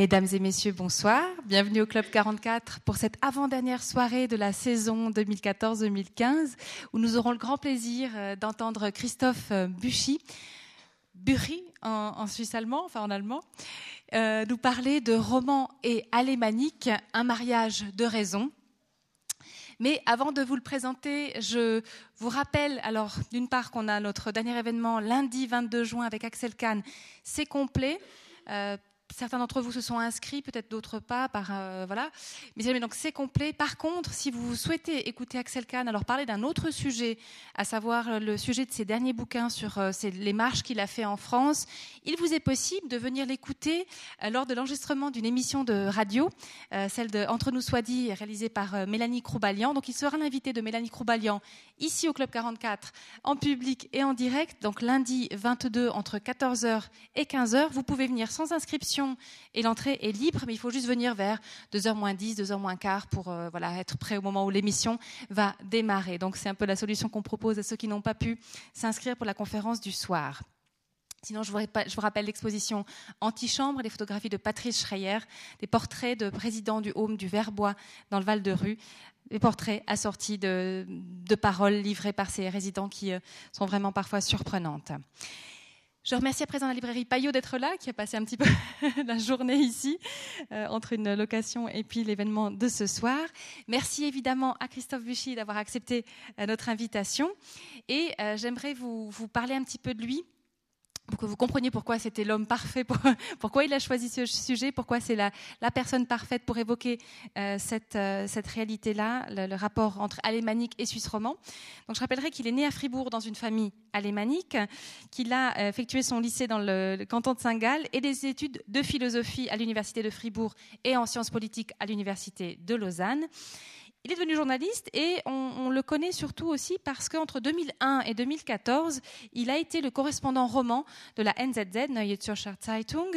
Mesdames et messieurs, bonsoir. Bienvenue au Club 44 pour cette avant-dernière soirée de la saison 2014-2015 où nous aurons le grand plaisir euh, d'entendre Christophe euh, Buchy, Buchy en, suisse allemand, enfin en allemand, euh, nous parler de roman et alémanique, un mariage de raison. Mais avant de vous le présenter, je vous rappelle, alors d'une part qu'on a notre dernier événement lundi 22 juin avec Axel Kahn, c'est complet certains d'entre vous se sont inscrits, peut-être d'autres pas, par euh, voilà. Mais donc c'est complet. Par contre, si vous souhaitez écouter Axel Kahn, alors parler d'un autre sujet, à savoir le sujet de ses derniers bouquins sur euh, les marches qu'il a fait en France, il vous est possible de venir l'écouter euh, lors de l'enregistrement d'une émission de radio, celle de Entre nous soit dit, réalisée par Mélanie Croubalian. Donc il sera l'invité de Mélanie Croubalian ici au Club 44, en public et en direct. Donc lundi 22 entre 14h et 15h, vous pouvez venir sans inscription et l'entrée est libre, mais il faut juste venir vers 2h moins 10, 2h moins quart pour euh, être prêt au moment où l'émission va démarrer. Donc c'est un peu la solution qu'on propose à ceux qui n'ont pas pu s'inscrire pour la conférence du soir. Sinon, je vous, rappelle l'exposition Antichambre, les photographies de Patrice Schreier, des portraits de présidents du Home du Verbois dans le Val de Rue, des portraits assortis de, paroles livrées par ces résidents qui euh, sont vraiment parfois surprenantes. Je remercie à présent la librairie Payot d'être là, qui a passé un petit peu la journée ici, euh, entre une location et puis l'événement de ce soir. Merci évidemment à Christophe Buchy d'avoir accepté euh, notre invitation. Et j'aimerais vous parler un petit peu de lui pour que vous compreniez pourquoi c'était l'homme parfait, pourquoi il a choisi ce sujet, pourquoi c'est la, la, personne parfaite pour évoquer euh, cette, euh, cette réalité-là, le, rapport entre alémanique et suisse roman. Donc je rappellerai qu'il est né à Fribourg dans une famille alémanique, qu'il a euh, effectué son lycée dans le, le canton de Saint-Gall et des études de philosophie à l'université de Fribourg et en sciences politiques à l'université de Lausanne. Il est devenu journaliste et on, le connaît surtout aussi parce qu'entre 2001 et 2014, il a été le correspondant roman de la NZZ, Neue Zürcher Zeitung.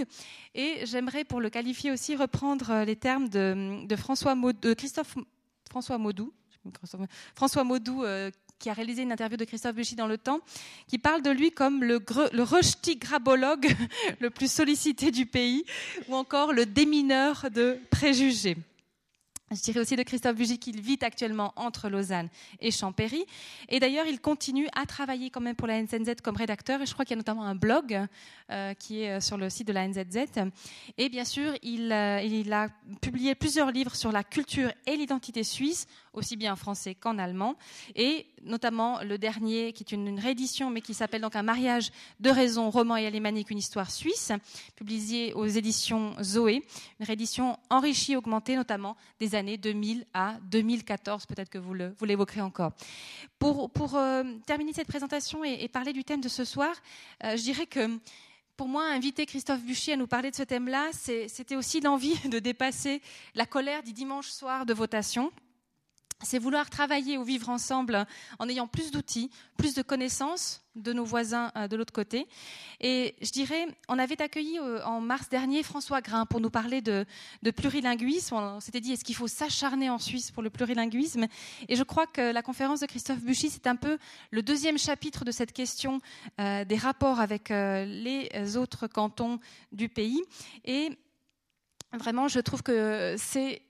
Et j'aimerais, pour le qualifier aussi, reprendre euh, les termes de, François Christophe François Maudou, euh, qui a réalisé une interview de Christophe Buchy dans Le Temps, qui parle de lui comme le, grabologue le plus sollicité du pays, ou encore le démineur de préjugés. Je dirais aussi de Christophe Bugy qu'il vit actuellement entre Lausanne et Champéry. Et d'ailleurs, il continue à travailler quand même pour la NZZ comme rédacteur. Et je crois qu'il y a notamment un blog euh, qui est euh, sur le site de la NZZ. Et bien sûr, il, euh, il a publié plusieurs livres sur la culture et l'identité suisse, aussi bien en français qu'en allemand. Et notamment le dernier, qui est une, réédition, mais qui s'appelle donc Un mariage de raison, roman et alémanique, une histoire suisse, publié aux éditions Zoé. Une réédition enrichie, augmentée notamment des années 2000 à 2014. Peut-être que vous l'évoquerez encore. Pour, pour euh, terminer cette présentation et, parler du thème de ce soir, euh, je dirais que pour moi, inviter Christophe Buchy à nous parler de ce thème-là, c'était aussi l'envie de dépasser la colère du dimanche soir de votation c'est vouloir travailler ou vivre ensemble en ayant plus d'outils, plus de connaissances de nos voisins euh, de l'autre côté. Et je dirais, on avait accueilli euh, en mars dernier François Grain pour nous parler de, plurilinguisme. On s'était dit, est-ce qu'il faut s'acharner en Suisse pour le plurilinguisme? Et je crois que la conférence de Christophe Buchy, c'est un peu le deuxième chapitre de cette question euh, des rapports avec les autres cantons du pays. Et vraiment, je trouve que c'est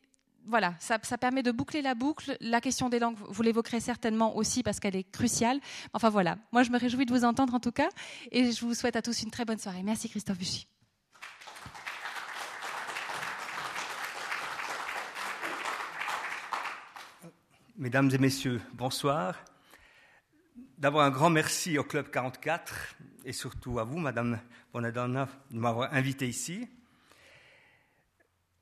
voilà, ça, permet de boucler la boucle. La question des langues, vous l'évoquerez certainement aussi parce qu'elle est cruciale. Enfin voilà, moi je me réjouis de vous entendre en tout cas et je vous souhaite à tous une très bonne soirée. Merci Christophe Buchy. Mesdames et messieurs, bonsoir. D'abord un grand merci au Club 44 et surtout à vous, Madame Bonadonna, de m'avoir invité ici.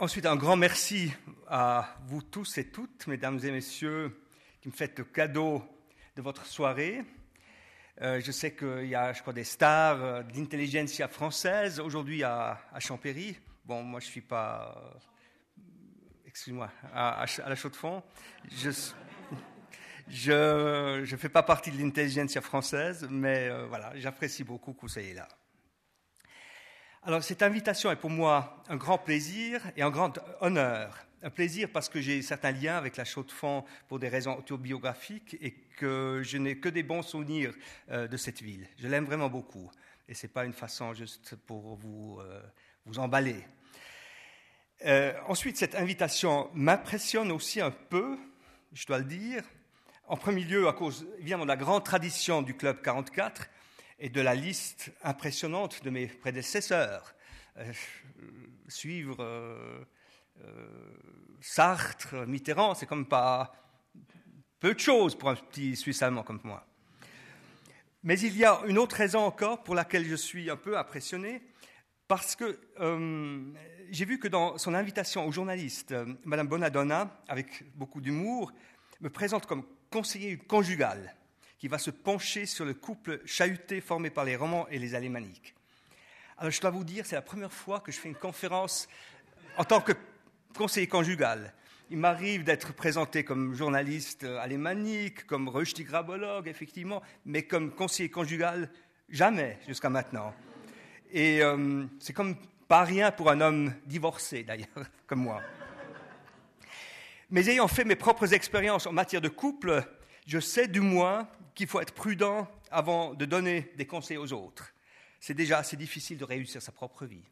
Ensuite, un grand merci à vous tous et toutes, mesdames et messieurs, qui me faites le cadeau de votre soirée. Euh, je sais qu'il y a, je crois, des stars euh, de l'intelligentsia française aujourd'hui à, Champéry. Bon, moi, je ne suis pas, euh, excuse-moi, à, la Chaux-de-Fonds. Je ne fais pas partie de l'intelligentsia française, mais voilà, j'apprécie beaucoup que vous soyez là. Alors cette invitation est pour moi un grand plaisir et un grand honneur. Un plaisir parce que j'ai certains liens avec la Chaux-de-Fonds pour des raisons autobiographiques et que je n'ai que des bons souvenirs euh, de cette ville. Je l'aime vraiment beaucoup et ce n'est pas une façon juste pour vous, euh, vous emballer. Euh, ensuite, cette invitation m'impressionne aussi un peu, je dois le dire. En premier lieu, à cause évidemment de la grande tradition du Club 44 et de la liste impressionnante de mes prédécesseurs. Euh, suivre euh, Sartre, Mitterrand, c'est comme pas peu de choses pour un petit Suisse allemand comme moi. Mais il y a une autre raison encore pour laquelle je suis un peu impressionné, parce que euh, j'ai vu que dans son invitation aux journalistes, euh, Madame Bonadonna, avec beaucoup d'humour, me présente comme conseiller conjugal qui va se pencher sur le couple chahuté formé par les romans et les alémaniques. Alors je dois vous dire, c'est la première fois que je fais une conférence en tant que conseiller conjugal. Il m'arrive d'être présenté comme journaliste alémanique, comme grabologue, effectivement, mais comme conseiller conjugal, jamais jusqu'à maintenant. Et euh, c'est comme pas rien pour un homme divorcé, d'ailleurs, comme moi. Mais ayant fait mes propres expériences en matière de couple, je sais du moins qu'il faut être prudent avant de donner des conseils aux autres. C'est déjà assez difficile de réussir sa propre vie.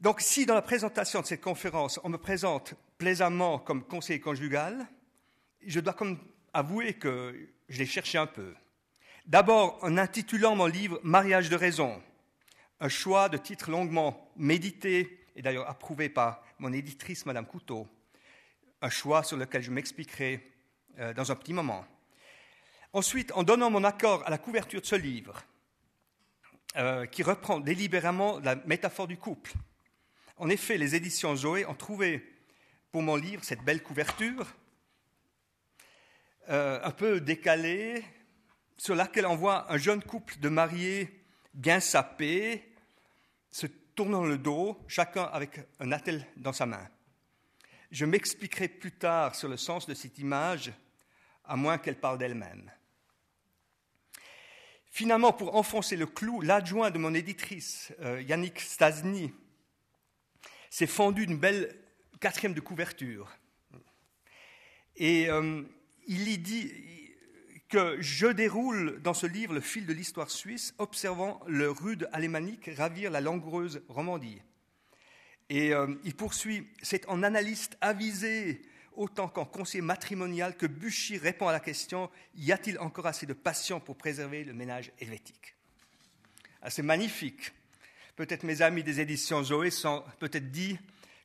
Donc si dans la présentation de cette conférence, on me présente plaisamment comme conseiller conjugal, je dois avouer que je l'ai cherché un peu. D'abord en intitulant mon livre Mariage de raison, un choix de titre longuement médité et d'ailleurs approuvé par mon éditrice, Madame Couteau, un choix sur lequel je m'expliquerai euh, dans un petit moment. Ensuite, en donnant mon accord à la couverture de ce livre, euh, qui reprend délibérément la métaphore du couple, en effet, les éditions Zoé ont trouvé pour mon livre cette belle couverture, euh, un peu décalée, sur laquelle on voit un jeune couple de mariés bien sapés, se tournant le dos, chacun avec un attel dans sa main. Je m'expliquerai plus tard sur le sens de cette image, à moins qu'elle parle d'elle-même. Finalement, pour enfoncer le clou, l'adjoint de mon éditrice, euh, Yannick Stasny, s'est fendu d'une belle quatrième de couverture. Et euh, il y dit que je déroule dans ce livre le fil de l'histoire suisse, observant le rude alémanique ravir la langoureuse Romandie. Et euh, il poursuit, c'est en analyste avisé autant qu'en conseiller matrimonial que Buchy répond à la question y a-t-il encore assez de patience pour préserver le ménage helvétique? Ah, C'est magnifique. Peut-être mes amis des éditions Zoé sont peut-être dit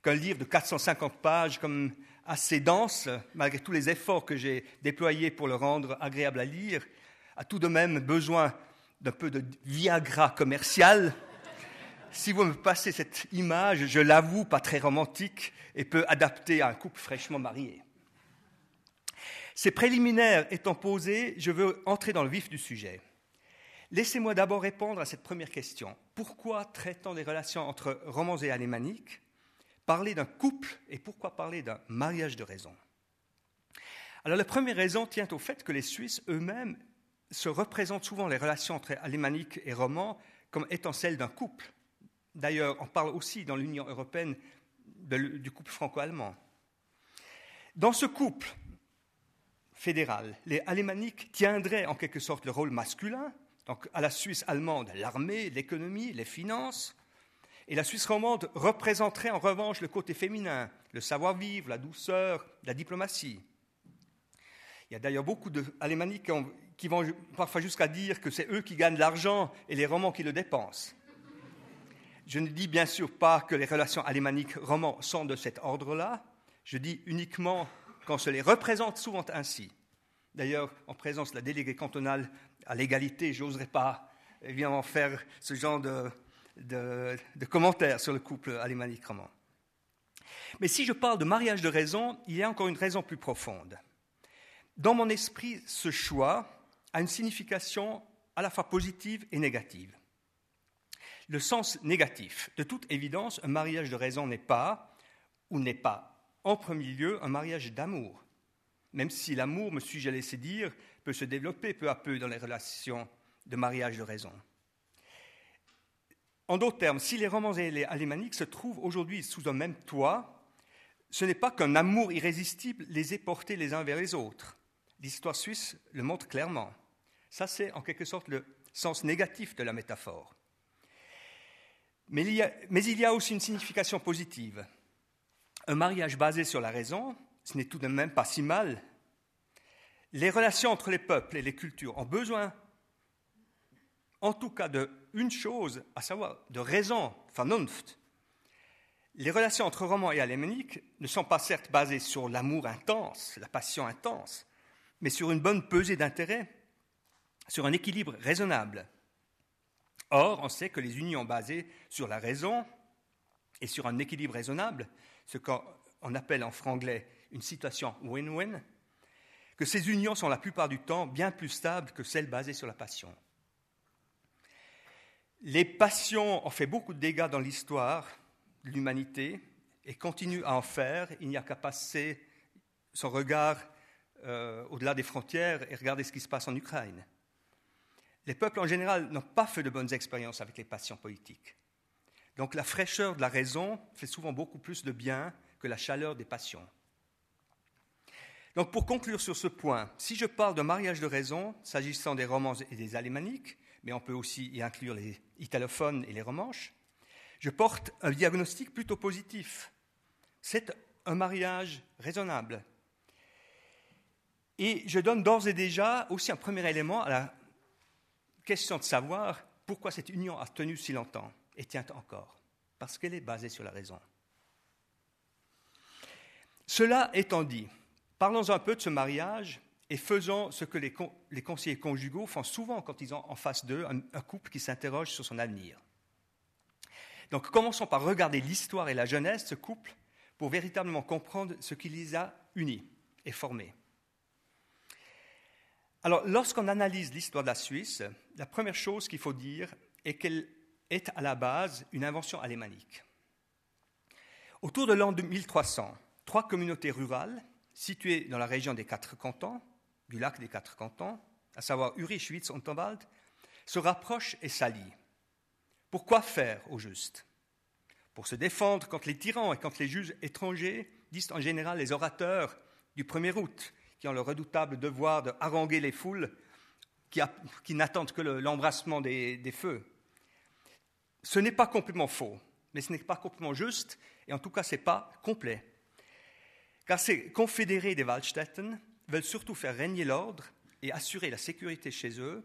qu'un livre de 450 pages, comme assez dense, malgré tous les efforts que j'ai déployés pour le rendre agréable à lire, a tout de même besoin d'un peu de Viagra commercial. Si vous me passez cette image, je l'avoue, pas très romantique et peu adaptée à un couple fraîchement marié. Ces préliminaires étant posés, je veux entrer dans le vif du sujet. Laissez-moi d'abord répondre à cette première question. Pourquoi traitant des relations entre romans et alémaniques parler d'un couple et pourquoi parler d'un mariage de raison? Alors la première raison tient au fait que les Suisses eux-mêmes se représentent souvent les relations entre alémaniques et romans comme étant celles d'un couple. D'ailleurs, on parle aussi dans l'Union européenne du couple franco-allemand. Dans ce couple fédéral, les alémaniques tiendraient en quelque sorte le rôle masculin, donc à la Suisse allemande, l'armée, l'économie, les finances. Et la Suisse romande représenterait en revanche le côté féminin, le savoir-vivre, la douceur, la diplomatie. Il y a d'ailleurs beaucoup d'Alémaniques qui, vont parfois jusqu'à dire que c'est eux qui gagnent l'argent et les romans qui le dépensent. Je ne dis bien sûr pas que les relations alémaniques-romans sont de cet ordre-là, je dis uniquement qu'on se les représente souvent ainsi. D'ailleurs, en présence de la déléguée cantonale à l'égalité, je n'oserais pas évidemment faire ce genre de, commentaires sur le couple alémanique roman. Mais si je parle de mariage de raison, il y a encore une raison plus profonde. Dans mon esprit, ce choix a une signification à la fois positive et négative. Le sens négatif, de toute évidence, un mariage de raison n'est pas, ou n'est pas en premier lieu, un mariage d'amour même si l'amour, me suis-je laissé dire, peut se développer peu à peu dans les relations de mariage de raison. En d'autres termes, si les romans et les alémaniques se trouvent aujourd'hui sous un même toit, ce n'est pas qu'un amour irrésistible les ait portés les uns vers les autres. L'histoire suisse le montre clairement. Ça, c'est en quelque sorte le sens négatif de la métaphore. Mais il, y a, aussi une signification positive. Un mariage basé sur la raison, ce n'est tout de même pas si mal. Les relations entre les peuples et les cultures ont besoin, en tout cas, d'une chose, à savoir de raison, vernunft. Les relations entre romans et alémaniques ne sont pas certes basées sur l'amour intense, la passion intense, mais sur une bonne pesée d'intérêt, sur un équilibre raisonnable. Or, on sait que les unions basées sur la raison et sur un équilibre raisonnable, ce qu'on appelle en franglais une situation win-win, que ces unions sont la plupart du temps bien plus stables que celles basées sur la passion. Les passions ont fait beaucoup de dégâts dans l'histoire de l'humanité et continuent à en faire. Il n'y a qu'à passer son regard euh, au-delà des frontières et regarder ce qui se passe en Ukraine. Les peuples en général n'ont pas fait de bonnes expériences avec les passions politiques. Donc la fraîcheur de la raison fait souvent beaucoup plus de bien que la chaleur des passions. Donc pour conclure sur ce point, si je parle de mariage de raison, s'agissant des romans et des alémaniques, mais on peut aussi y inclure les italophones et les romanches, je porte un diagnostic plutôt positif. C'est un mariage raisonnable. Et je donne d'ores et déjà aussi un premier élément à la question de savoir pourquoi cette union a tenu si longtemps et tient encore. Parce qu'elle est basée sur la raison. Cela étant dit, parlons un peu de ce mariage et faisons ce que les, conseillers conjugaux font souvent quand ils ont en face d'eux un, couple qui s'interroge sur son avenir. Donc commençons par regarder l'histoire et la jeunesse de ce couple pour véritablement comprendre ce qui les a unis et formés. Alors, lorsqu'on analyse l'histoire de la Suisse, la première chose qu'il faut dire est qu'elle est à la base une invention alémanique. Autour de l'an 1300, trois communautés rurales situées dans la région des quatre cantons, du lac des quatre cantons, à savoir Uri, Schwyz, Unterwald, se rapprochent et s'allient. Pourquoi faire au juste? Pour se défendre contre les tyrans et contre les juges étrangers, disent en général les orateurs du 1er août, qui ont le redoutable devoir de haranguer les foules qui, n'attendent que l'embrassement des, des feux. Ce n'est pas complètement faux, mais ce n'est pas complètement juste, et en tout cas, ce n'est pas complet. Car ces confédérés des Waldstätten veulent surtout faire régner l'ordre et assurer la sécurité chez eux,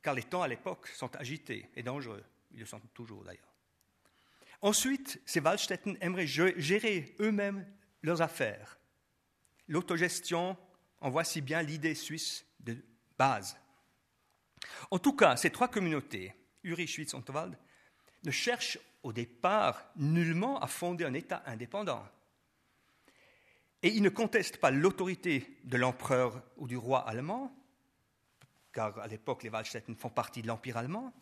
car les temps à l'époque sont agités et dangereux. Ils le sont toujours d'ailleurs. Ensuite, ces Waldstätten aimeraient gérer eux-mêmes leurs affaires L'autogestion, en voici bien l'idée suisse de base. En tout cas, ces trois communautés, Uri, Schwyz, Unterwald, ne cherchent au départ nullement à fonder un État indépendant. Et ils ne contestent pas l'autorité de l'empereur ou du roi allemand, car à l'époque les Waldstätten font partie de l'Empire allemand.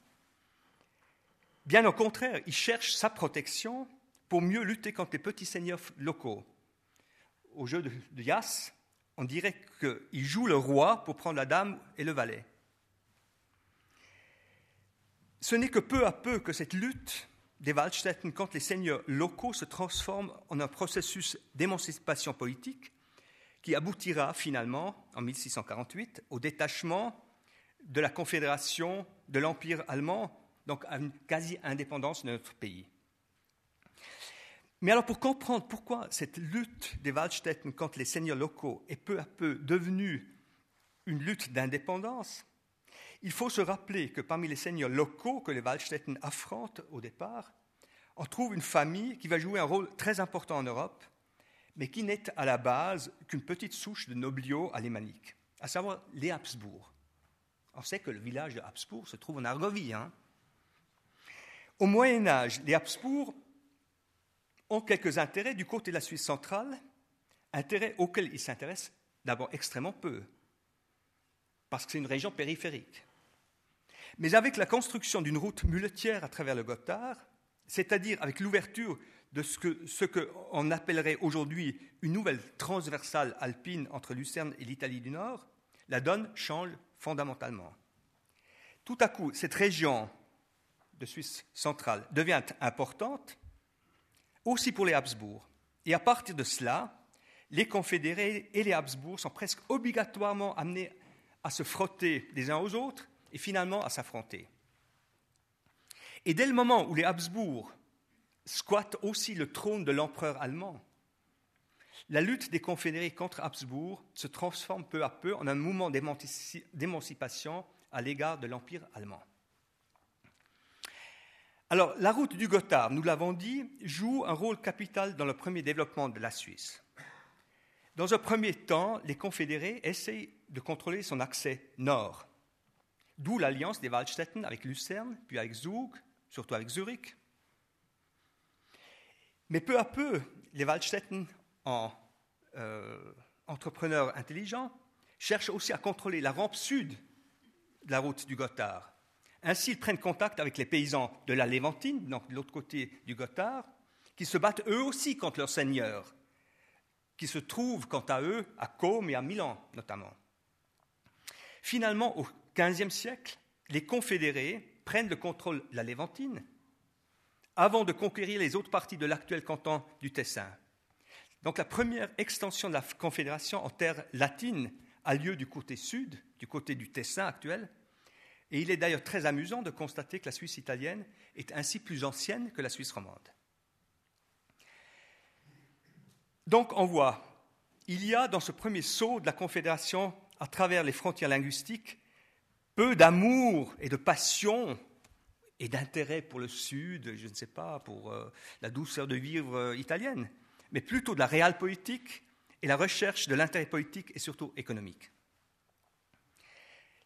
Bien au contraire, ils cherchent sa protection pour mieux lutter contre les petits seigneurs locaux au jeu de, Yas, on dirait qu'il joue le roi pour prendre la dame et le valet. Ce n'est que peu à peu que cette lutte des Waldstätten contre les seigneurs locaux se transforme en un processus d'émancipation politique qui aboutira finalement, en 1648, au détachement de la Confédération de l'Empire allemand, donc à une quasi-indépendance de notre pays. Mais alors pour comprendre pourquoi cette lutte des Waldstätten contre les seigneurs locaux est peu à peu devenue une lutte d'indépendance, il faut se rappeler que parmi les seigneurs locaux que les Waldstätten affrontent au départ, on trouve une famille qui va jouer un rôle très important en Europe, mais qui n'est à la base qu'une petite souche de nobliaux alémaniques, à savoir les Habsbourg. On sait que le village de Habsbourg se trouve en Argovie. Hein. Au Moyen Âge, les Habsbourg ont quelques intérêts du côté de la Suisse centrale, intérêts auxquels ils s'intéressent d'abord extrêmement peu, parce que c'est une région périphérique. Mais avec la construction d'une route muletière à travers le Gothard, c'est-à-dire avec l'ouverture de ce qu'on appellerait aujourd'hui une nouvelle transversale alpine entre Lucerne et l'Italie du Nord, la donne change fondamentalement. Tout à coup, cette région de Suisse centrale devient importante aussi pour les Habsbourg. Et à partir de cela, les confédérés et les Habsbourg sont presque obligatoirement amenés à se frotter les uns aux autres et finalement à s'affronter. Et dès le moment où les Habsbourg squattent aussi le trône de l'empereur allemand, la lutte des confédérés contre Habsbourg se transforme peu à peu en un mouvement d'émancipation à l'égard de l'Empire allemand. Alors, la route du Gothard, nous l'avons dit, joue un rôle capital dans le premier développement de la Suisse. Dans un premier temps, les confédérés essayent de contrôler son accès nord, d'où l'alliance des Waldstätten avec Lucerne, puis avec Zug, surtout avec Zurich. Mais peu à peu, les Waldstätten, en euh, entrepreneurs intelligents, cherchent aussi à contrôler la rampe sud de la route du Gothard. Ainsi, ils prennent contact avec les paysans de la Léventine, donc de l'autre côté du Gothard, qui se battent eux aussi contre leurs seigneurs, qui se trouvent quant à eux à Côme et à Milan notamment. Finalement, au XVe siècle, les confédérés prennent le contrôle de la Léventine avant de conquérir les autres parties de l'actuel canton du Tessin. Donc la première extension de la confédération en terre latine a lieu du côté sud, du côté du Tessin actuel, et il est d'ailleurs très amusant de constater que la Suisse italienne est ainsi plus ancienne que la Suisse romande. Donc on voit, il y a dans ce premier saut de la Confédération, à travers les frontières linguistiques, peu d'amour et de passion et d'intérêt pour le Sud, je ne sais pas, pour euh, la douceur de vivre euh, italienne, mais plutôt de la réelle politique et la recherche de l'intérêt politique et surtout économique.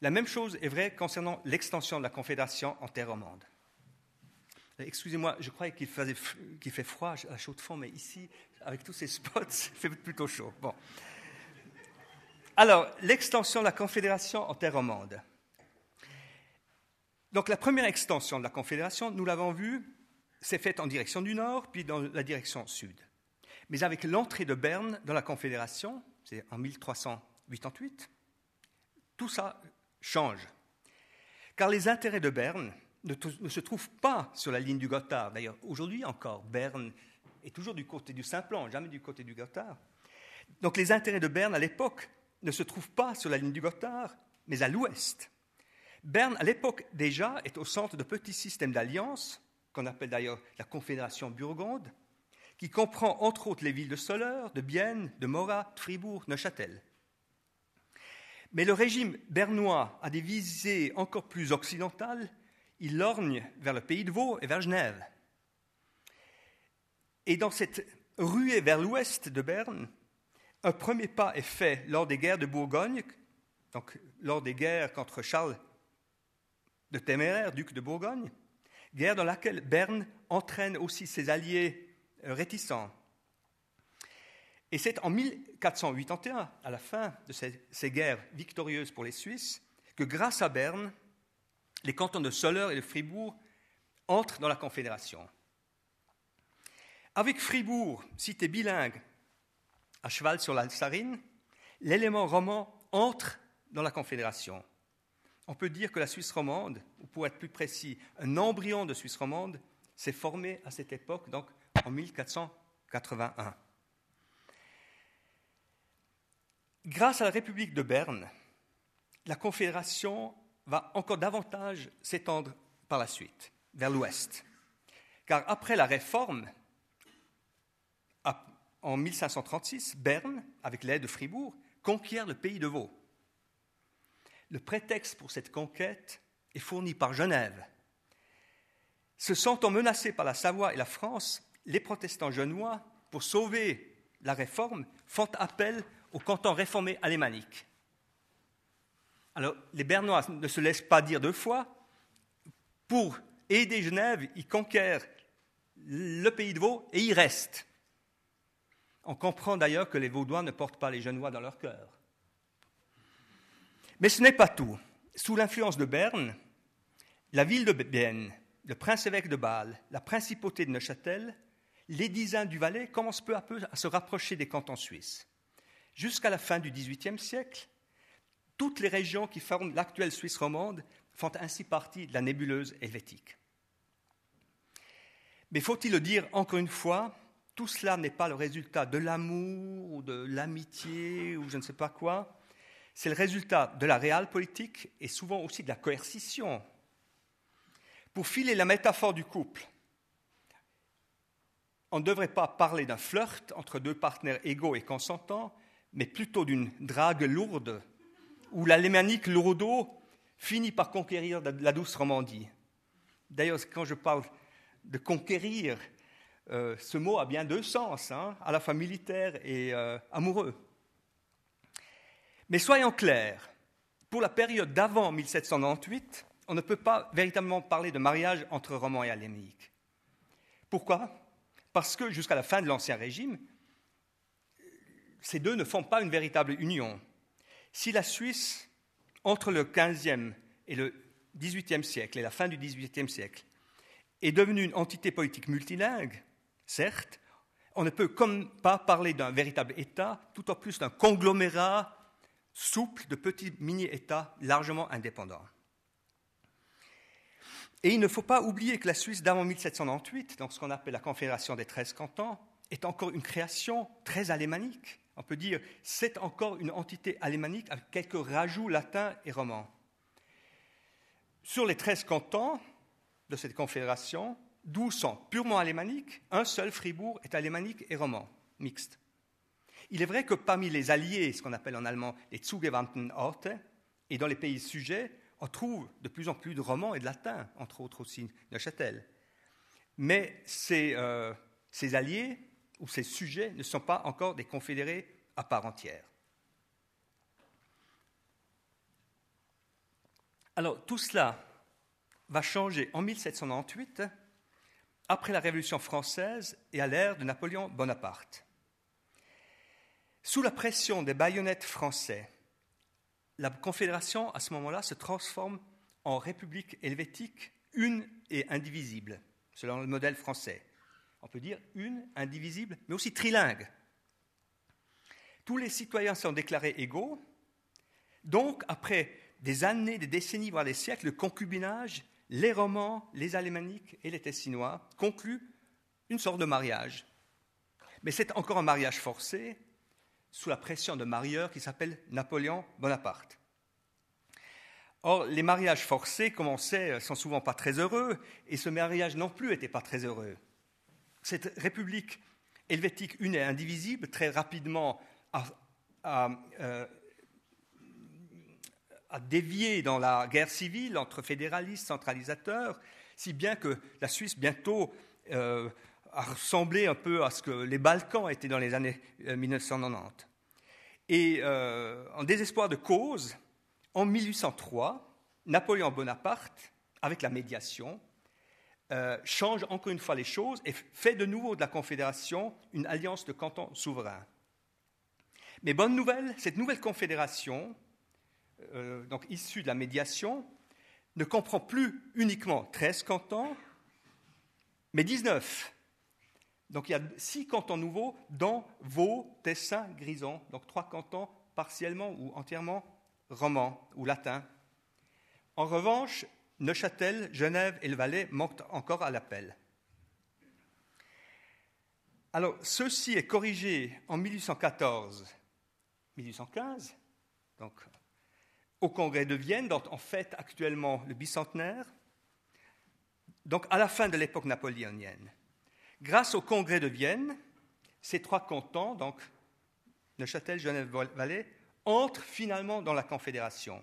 La même chose est vraie concernant l'extension de la Confédération en terre romande. Excusez-moi, je croyais qu'il, fait froid à chaud de fond, mais ici, avec tous ces spots, il fait plutôt chaud. Bon. Alors, l'extension de la Confédération en terre romande. Donc, la première extension de la Confédération, nous l'avons vu, s'est faite en direction du nord, puis dans la direction sud. Mais avec l'entrée de Berne dans la Confédération, c'est en 1388, tout ça change. Car les intérêts de Berne ne, se trouvent pas sur la ligne du Gothard. D'ailleurs, aujourd'hui encore, Berne est toujours du côté du Simplon, jamais du côté du Gothard. Donc les intérêts de Berne à l'époque ne se trouvent pas sur la ligne du Gothard, mais à l'ouest. Berne, à l'époque déjà, est au centre de petits systèmes d'alliances, qu'on appelle d'ailleurs la Confédération burgonde, qui comprend entre autres les villes de Soleure, de Bienne, de Morat, de Fribourg, Neuchâtel. Mais le régime bernois a des visées encore plus occidentales. Il lorgne vers le pays de Vaud et vers Genève. Et dans cette ruée vers l'ouest de Berne, un premier pas est fait lors des guerres de Bourgogne, donc lors des guerres contre Charles de Téméraire, duc de Bourgogne, guerre dans laquelle Berne entraîne aussi ses alliés réticents. Et c'est en 1481, à la fin de ces, guerres victorieuses pour les Suisses, que grâce à Berne, les cantons de Soleure et de Fribourg entrent dans la Confédération. Avec Fribourg, cité bilingue, à cheval sur la Sarine, l'élément roman entre dans la Confédération. On peut dire que la Suisse romande, ou pour être plus précis, un embryon de Suisse romande, s'est formé à cette époque, donc en 1481. Grâce à la République de Berne, la Confédération va encore davantage s'étendre par la suite, vers l'ouest. Car après la réforme, en 1536, Berne, avec l'aide de Fribourg, conquiert le pays de Vaud. Le prétexte pour cette conquête est fourni par Genève. Se sentant menacés par la Savoie et la France, les protestants genevois, pour sauver la réforme, font appel au canton réformé alémanique. Alors, les Bernois ne se laissent pas dire deux fois. Pour aider Genève, ils conquièrent le pays de Vaud et ils restent. On comprend d'ailleurs que les Vaudois ne portent pas les Genevois dans leur cœur. Mais ce n'est pas tout. Sous l'influence de Berne, la ville de Bienne, le prince-évêque de Bâle, la principauté de Neuchâtel, les dizains du Valais commencent peu à peu à se rapprocher des cantons suisses. Jusqu'à la fin du XVIIIe siècle, toutes les régions qui forment l'actuelle Suisse romande font ainsi partie de la nébuleuse helvétique. Mais faut-il le dire encore une fois, tout cela n'est pas le résultat de l'amour ou de l'amitié ou je ne sais pas quoi, c'est le résultat de la réelle politique et souvent aussi de la coercition. Pour filer la métaphore du couple, on ne devrait pas parler d'un flirt entre deux partenaires égaux et consentants, mais plutôt d'une drague lourde, où l'alémanique lourdeau finit par conquérir la douce Romandie. D'ailleurs, quand je parle de conquérir, euh, ce mot a bien deux sens, hein, à la fois militaire et euh, amoureux. Mais soyons clairs, pour la période d'avant 1798, on ne peut pas véritablement parler de mariage entre romans et alémaniques. Pourquoi? Parce que jusqu'à la fin de l'Ancien Régime, ces deux ne font pas une véritable union. Si la Suisse, entre le XVe et le XVIIIe siècle et la fin du XVIIIe siècle, est devenue une entité politique multilingue, certes, on ne peut comme pas parler d'un véritable État, tout en plus d'un conglomérat souple de petits mini-États largement indépendants. Et il ne faut pas oublier que la Suisse d'avant 1798, dans ce qu'on appelle la Confédération des treize cantons, est encore une création très alémanique. On peut dire c'est encore une entité alémanique avec quelques rajouts latins et romans. Sur les treize cantons de cette confédération, 12 sont purement alémaniques, un seul, Fribourg, est alémanique et roman, mixte. Il est vrai que parmi les alliés, ce qu'on appelle en allemand les zugewandten Orte, et dans les pays sujets, on trouve de plus en plus de romans et de latins, entre autres aussi Neuchâtel. Mais ces, euh, ces alliés ou ces sujets ne sont pas encore des confédérés à part entière. Alors tout cela va changer en 1798, après la Révolution française et à l'ère de Napoléon Bonaparte. Sous la pression des baïonnettes français, la Confédération, à ce moment-là, se transforme en République helvétique, une et indivisible, selon le modèle français. On peut dire une, indivisible, mais aussi trilingue. Tous les citoyens sont déclarés égaux. Donc, après des années, des décennies, voire des siècles de concubinage, les Romans, les Alémaniques et les Tessinois concluent une sorte de mariage. Mais c'est encore un mariage forcé, sous la pression de marieurs qui s'appelle Napoléon Bonaparte. Or, les mariages forcés, comme on sait, sont souvent pas très heureux, et ce mariage non plus n'était pas très heureux. Cette république helvétique une et indivisible, très rapidement, a, euh, dévié dans la guerre civile entre fédéralistes, centralisateurs, si bien que la Suisse bientôt euh, a ressemblé un peu à ce que les Balkans étaient dans les années 1990. Euh, Et en désespoir de cause, en 1803, Napoléon Bonaparte, avec la médiation, euh, change encore une fois les choses et fait de nouveau de la Confédération une alliance de cantons souverains. Mais bonne nouvelle, cette nouvelle confédération, donc issue de la médiation, ne comprend plus uniquement 13 cantons, mais 19. Donc il y a six cantons nouveaux dans Vaud, Tessin, Grison, donc trois cantons partiellement ou entièrement romans ou latins. En revanche, Neuchâtel, Genève et le Valais manquent encore à l'appel. Alors, ceci est corrigé en 1814-1815, donc au Congrès de Vienne, dont on fête actuellement le bicentenaire, donc à la fin de l'époque napoléonienne. Grâce au congrès de Vienne, ces trois cantons, donc Neuchâtel, Genève, Valais, entrent finalement dans la Confédération.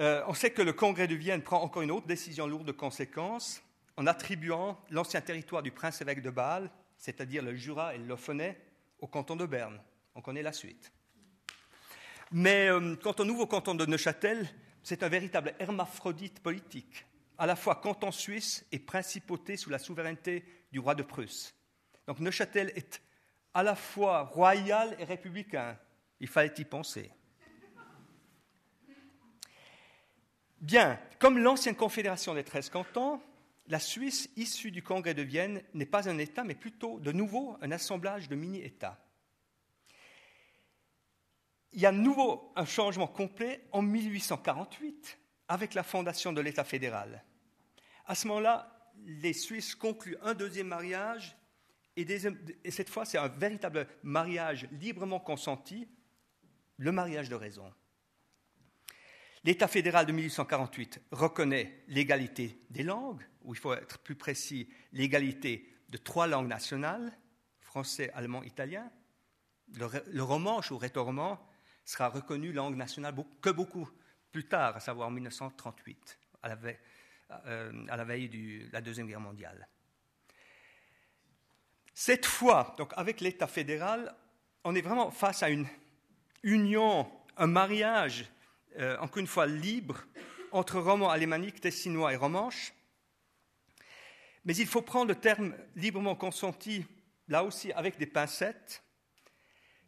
Euh, on sait que le congrès de Vienne prend encore une autre décision lourde de conséquences en attribuant l'ancien territoire du prince-évêque de Bâle, c'est-à-dire le Jura et le Lauphonnais, au canton de Berne. On connaît la suite. Mais euh, quant au nouveau canton de Neuchâtel, c'est un véritable hermaphrodite politique à la fois canton suisse et principauté sous la souveraineté du roi de Prusse. Donc Neuchâtel est à la fois royal et républicain. Il fallait y penser. Bien, comme l'ancienne confédération des treize cantons, la Suisse, issue du congrès de Vienne, n'est pas un État, mais plutôt de nouveau un assemblage de mini-États. Il y a de nouveau un changement complet en 1848 avec la fondation de l'État fédéral. À ce moment-là, les Suisses concluent un deuxième mariage, et, cette fois, c'est un véritable mariage librement consenti, le mariage de raison. L'État fédéral de 1848 reconnaît l'égalité des langues, ou il faut être plus précis, l'égalité de trois langues nationales, français, allemand, italien. Le, romanche ou rétoroman sera reconnu langue nationale que beaucoup plus tard, à savoir en 1938, à la veille, euh, à la veille de la Deuxième Guerre mondiale. Cette fois, donc avec l'État fédéral, on est vraiment face à une union, un mariage, euh, encore une fois libre, entre roman alémanique, tessinois et romanche. Mais il faut prendre le terme librement consenti, là aussi avec des pincettes,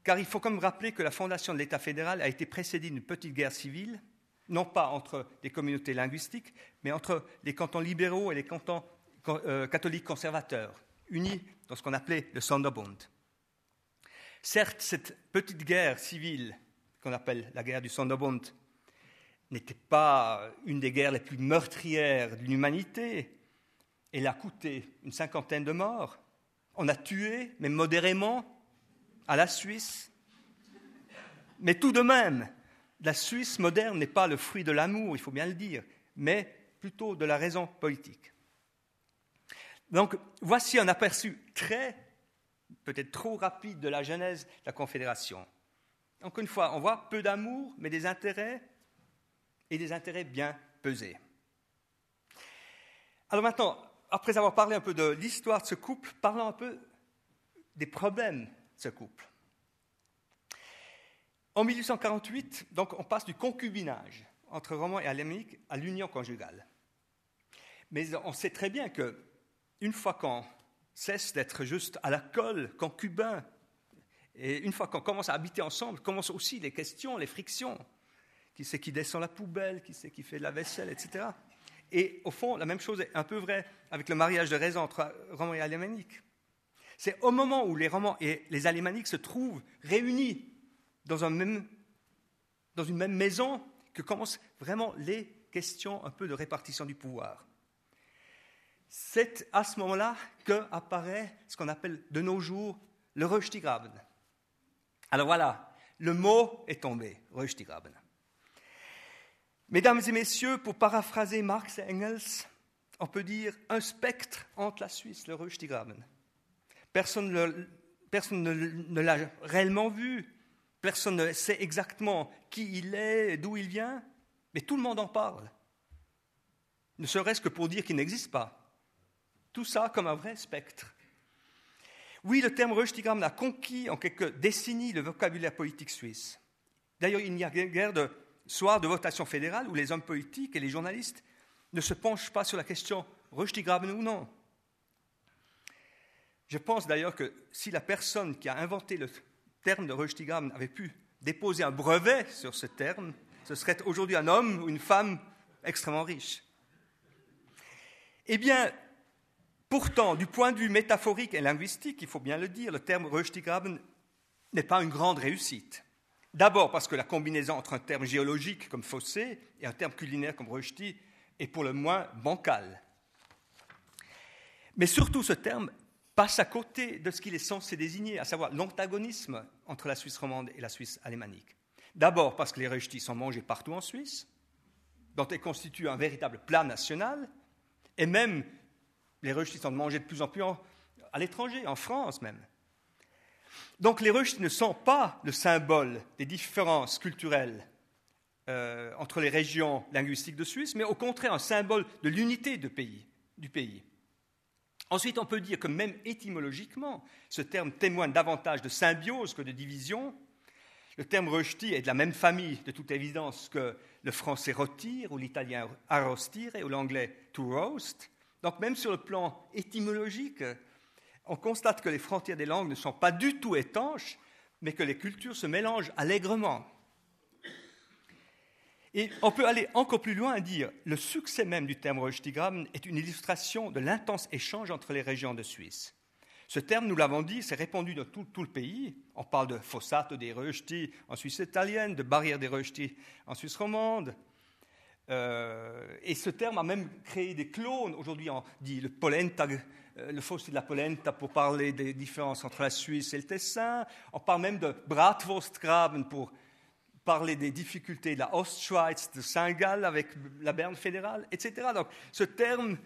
car il faut comme rappeler que la fondation de l'État fédéral a été précédée d'une petite guerre civile, non pas entre des communautés linguistiques, mais entre les cantons libéraux et les cantons euh, catholiques conservateurs, unis dans ce qu'on appelait le Sonderbund. Certes, cette petite guerre civile, qu'on appelle la guerre du Sonderbund, n'était pas une des guerres les plus meurtrières de l'humanité. Elle a coûté une cinquantaine de morts. On a tué, mais modérément, à la Suisse. Mais tout de même, la Suisse moderne n'est pas le fruit de l'amour, il faut bien le dire, mais plutôt de la raison politique. Donc, voici un aperçu très, peut-être trop rapide de la genèse de la Confédération. Encore une fois, on voit peu d'amour, mais des intérêts et des intérêts bien pesés. Alors maintenant, après avoir parlé un peu de l'histoire de ce couple, parlons un peu des problèmes de ce couple. En 1848, donc, on passe du concubinage entre Roman et Alémanique à l'union conjugale. Mais on sait très bien que une fois qu'on cesse d'être juste à la colle, concubin, et une fois qu'on commence à habiter ensemble, commencent aussi les questions, les frictions. Qui c'est qui descend la poubelle, qui c'est qui fait la vaisselle, etc. Et au fond, la même chose est un peu vraie avec le mariage de raison entre romans et alémaniques. C'est au moment où les romans et les alémaniques se trouvent réunis dans, un même, dans une même maison que commencent vraiment les questions un peu de répartition du pouvoir. C'est à ce moment-là qu'apparaît ce qu'on appelle de nos jours le Röstigraben. Alors voilà, le mot est tombé, Röstigraben. Mesdames et messieurs, pour paraphraser Marx et Engels, on peut dire un spectre entre la Suisse, le Röstigraben. Personne, ne, l'a réellement vu, personne ne sait exactement qui il est, d'où il vient, mais tout le monde en parle. Ne serait-ce que pour dire qu'il n'existe pas. Tout ça comme un vrai spectre. Oui, le terme Röstigraben a conquis en quelques décennies le vocabulaire politique suisse. D'ailleurs, il n'y a guère de soir de votation fédérale où les hommes politiques et les journalistes ne se penchent pas sur la question Röstigraben ou non. Je pense d'ailleurs que si la personne qui a inventé le terme de Röstigraben avait pu déposer un brevet sur ce terme, ce serait aujourd'hui un homme ou une femme extrêmement riche. Eh bien, Pourtant, du point de vue métaphorique et linguistique, il faut bien le dire, le terme Röstigraben n'est pas une grande réussite. D'abord parce que la combinaison entre un terme géologique comme fossé et un terme culinaire comme Rösti est pour le moins bancale. Mais surtout, ce terme passe à côté de ce qu'il est censé désigner, à savoir l'antagonisme entre la Suisse romande et la Suisse alémanique. D'abord parce que les Rösti sont mangés partout en Suisse, dont ils constituent un véritable plat national, et même les Rösti sont mangés de plus en plus à l'étranger, en France même. Donc les Rösti ne sont pas le symbole des différences culturelles euh, entre les régions linguistiques de Suisse, mais au contraire un symbole de l'unité du pays. Ensuite, on peut dire que même étymologiquement, ce terme témoigne davantage de symbiose que de division. Le terme rösti est de la même famille, de toute évidence, que le français rôtir ou l'italien arrostire ou l'anglais to roast. Donc même sur le plan étymologique, on constate que les frontières des langues ne sont pas du tout étanches, mais que les cultures se mélangent allègrement. Et on peut aller encore plus loin et dire le succès même du terme Röstigraben est une illustration de l'intense échange entre les régions de Suisse. Ce terme, nous l'avons dit, s'est répandu dans tout, le pays. On parle de fossato des Rösti en Suisse italienne, de barrière des Rösti en Suisse romande, euh, et ce terme a même créé des clones. Aujourd'hui, on dit le polenta, euh, le fossé de la polenta pour parler des différences entre la Suisse et le Tessin. On parle même de Bratwurstgraben pour parler des difficultés de la Ostschweiz, de Saint-Gall avec la Berne fédérale, etc. Donc ce terme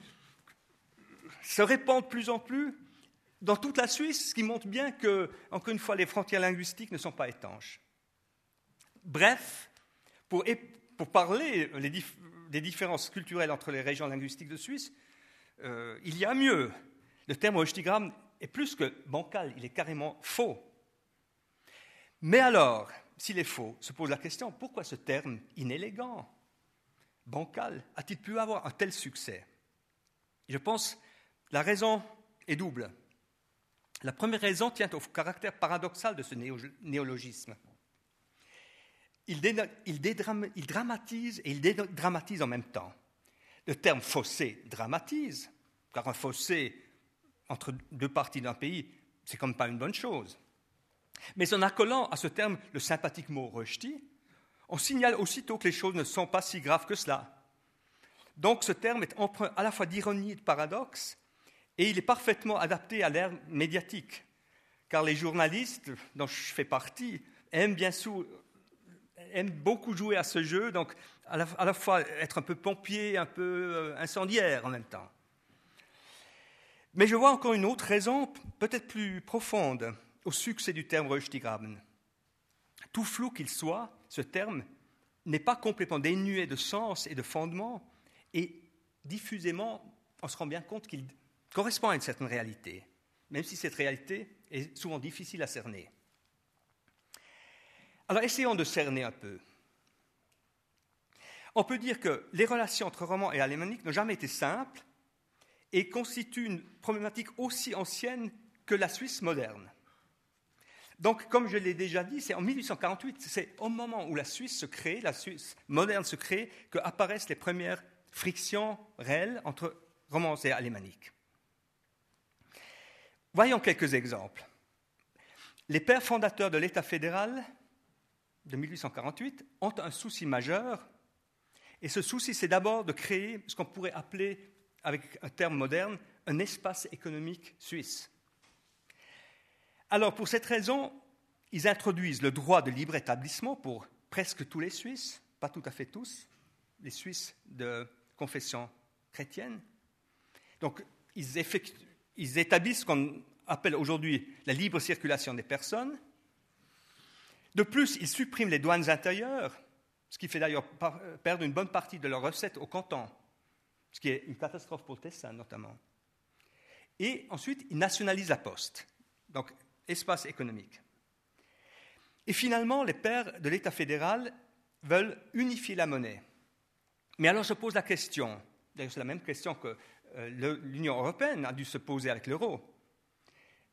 se répand de plus en plus dans toute la Suisse, ce qui montre bien que, encore une fois, les frontières linguistiques ne sont pas étanches. Bref, pour, parler des différences culturelles entre les régions linguistiques de Suisse, euh, il y a mieux. Le terme ostigramme est plus que bancal, il est carrément faux. Mais alors, s'il est faux, se pose la question, pourquoi ce terme inélégant, bancal, a-t-il pu avoir un tel succès? Je pense la raison est double. La première raison tient au caractère paradoxal de ce néologisme. Il, dramatise et il dédramatise en même temps. Le terme fossé dramatise, car un fossé entre deux parties d'un pays, c'est comme pas une bonne chose. Mais en accolant à ce terme le sympathique mot rejeti, on signale aussitôt que les choses ne sont pas si graves que cela. Donc ce terme est empreint à la fois d'ironie et de paradoxe, et il est parfaitement adapté à l'ère médiatique, car les journalistes, dont je fais partie, aiment, bien aiment beaucoup jouer à ce jeu, donc à la, fois être un peu pompier, un peu euh, incendiaire en même temps. Mais je vois encore une autre raison, peut-être plus profonde, au succès du terme Röstigraben. Tout flou qu'il soit, ce terme n'est pas complètement dénué de sens et de fondement, et diffusément, on se rend bien compte qu'il correspond à une certaine réalité, même si cette réalité est souvent difficile à cerner. Alors essayons de cerner un peu. On peut dire que les relations entre roman et alémanique n'ont jamais été simples et constituent une problématique aussi ancienne que la Suisse moderne. Donc, comme je l'ai déjà dit, c'est en 1848, c'est au moment où la Suisse se crée, la Suisse moderne se crée, qu'apparaissent les premières frictions réelles entre romance et alémanique. Voyons quelques exemples. Les pères fondateurs de l'État fédéral de 1848 ont un souci majeur, et ce souci, c'est d'abord de créer ce qu'on pourrait appeler, avec un terme moderne, un espace économique suisse. Alors, pour cette raison, ils introduisent le droit de libre établissement pour presque tous les Suisses, pas tout à fait tous, les Suisses de confession chrétienne. Donc, ils, établissent ce qu'on appelle aujourd'hui la libre circulation des personnes. De plus, ils suppriment les douanes intérieures, ce qui fait d'ailleurs perdre une bonne partie de leurs recettes au canton, ce qui est une catastrophe pour Tessin notamment. Et ensuite, ils nationalisent la poste, donc espace économique. Et finalement, les pères de l'État fédéral veulent unifier la monnaie. Mais alors se pose la question, d'ailleurs c'est la même question que euh, l'Union européenne a dû se poser avec l'euro.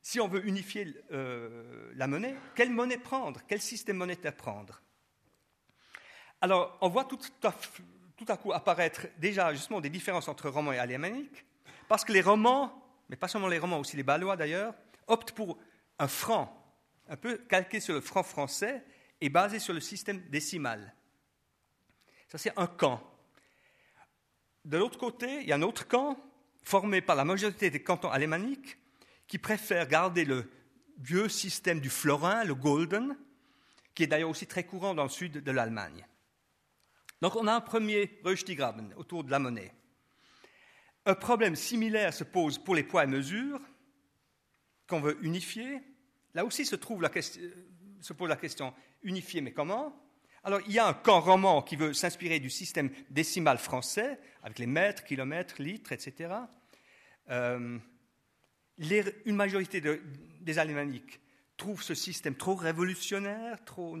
Si on veut unifier euh, la monnaie, quelle monnaie prendre? Quel système monétaire prendre? Alors, on voit tout à, coup apparaître déjà justement des différences entre romans et alémaniques, parce que les romans, mais pas seulement les romans, aussi les balois d'ailleurs, optent pour un franc, un peu calqué sur le franc français et basé sur le système décimal. Ça, c'est un camp. De l'autre côté, il y a un autre camp formé par la majorité des cantons alémaniques qui préfèrent garder le vieux système du florin, le golden, qui est d'ailleurs aussi très courant dans le sud de l'Allemagne. Donc on a un premier Röstigraben autour de la monnaie. Un problème similaire se pose pour les poids et mesures qu'on veut unifier. Là aussi question, se pose la question unifier, mais comment? Alors il y a un camp roman qui veut s'inspirer du système décimal français, avec les mètres, kilomètres, litres, etc une majorité des Alémaniques trouvent ce système trop révolutionnaire, trop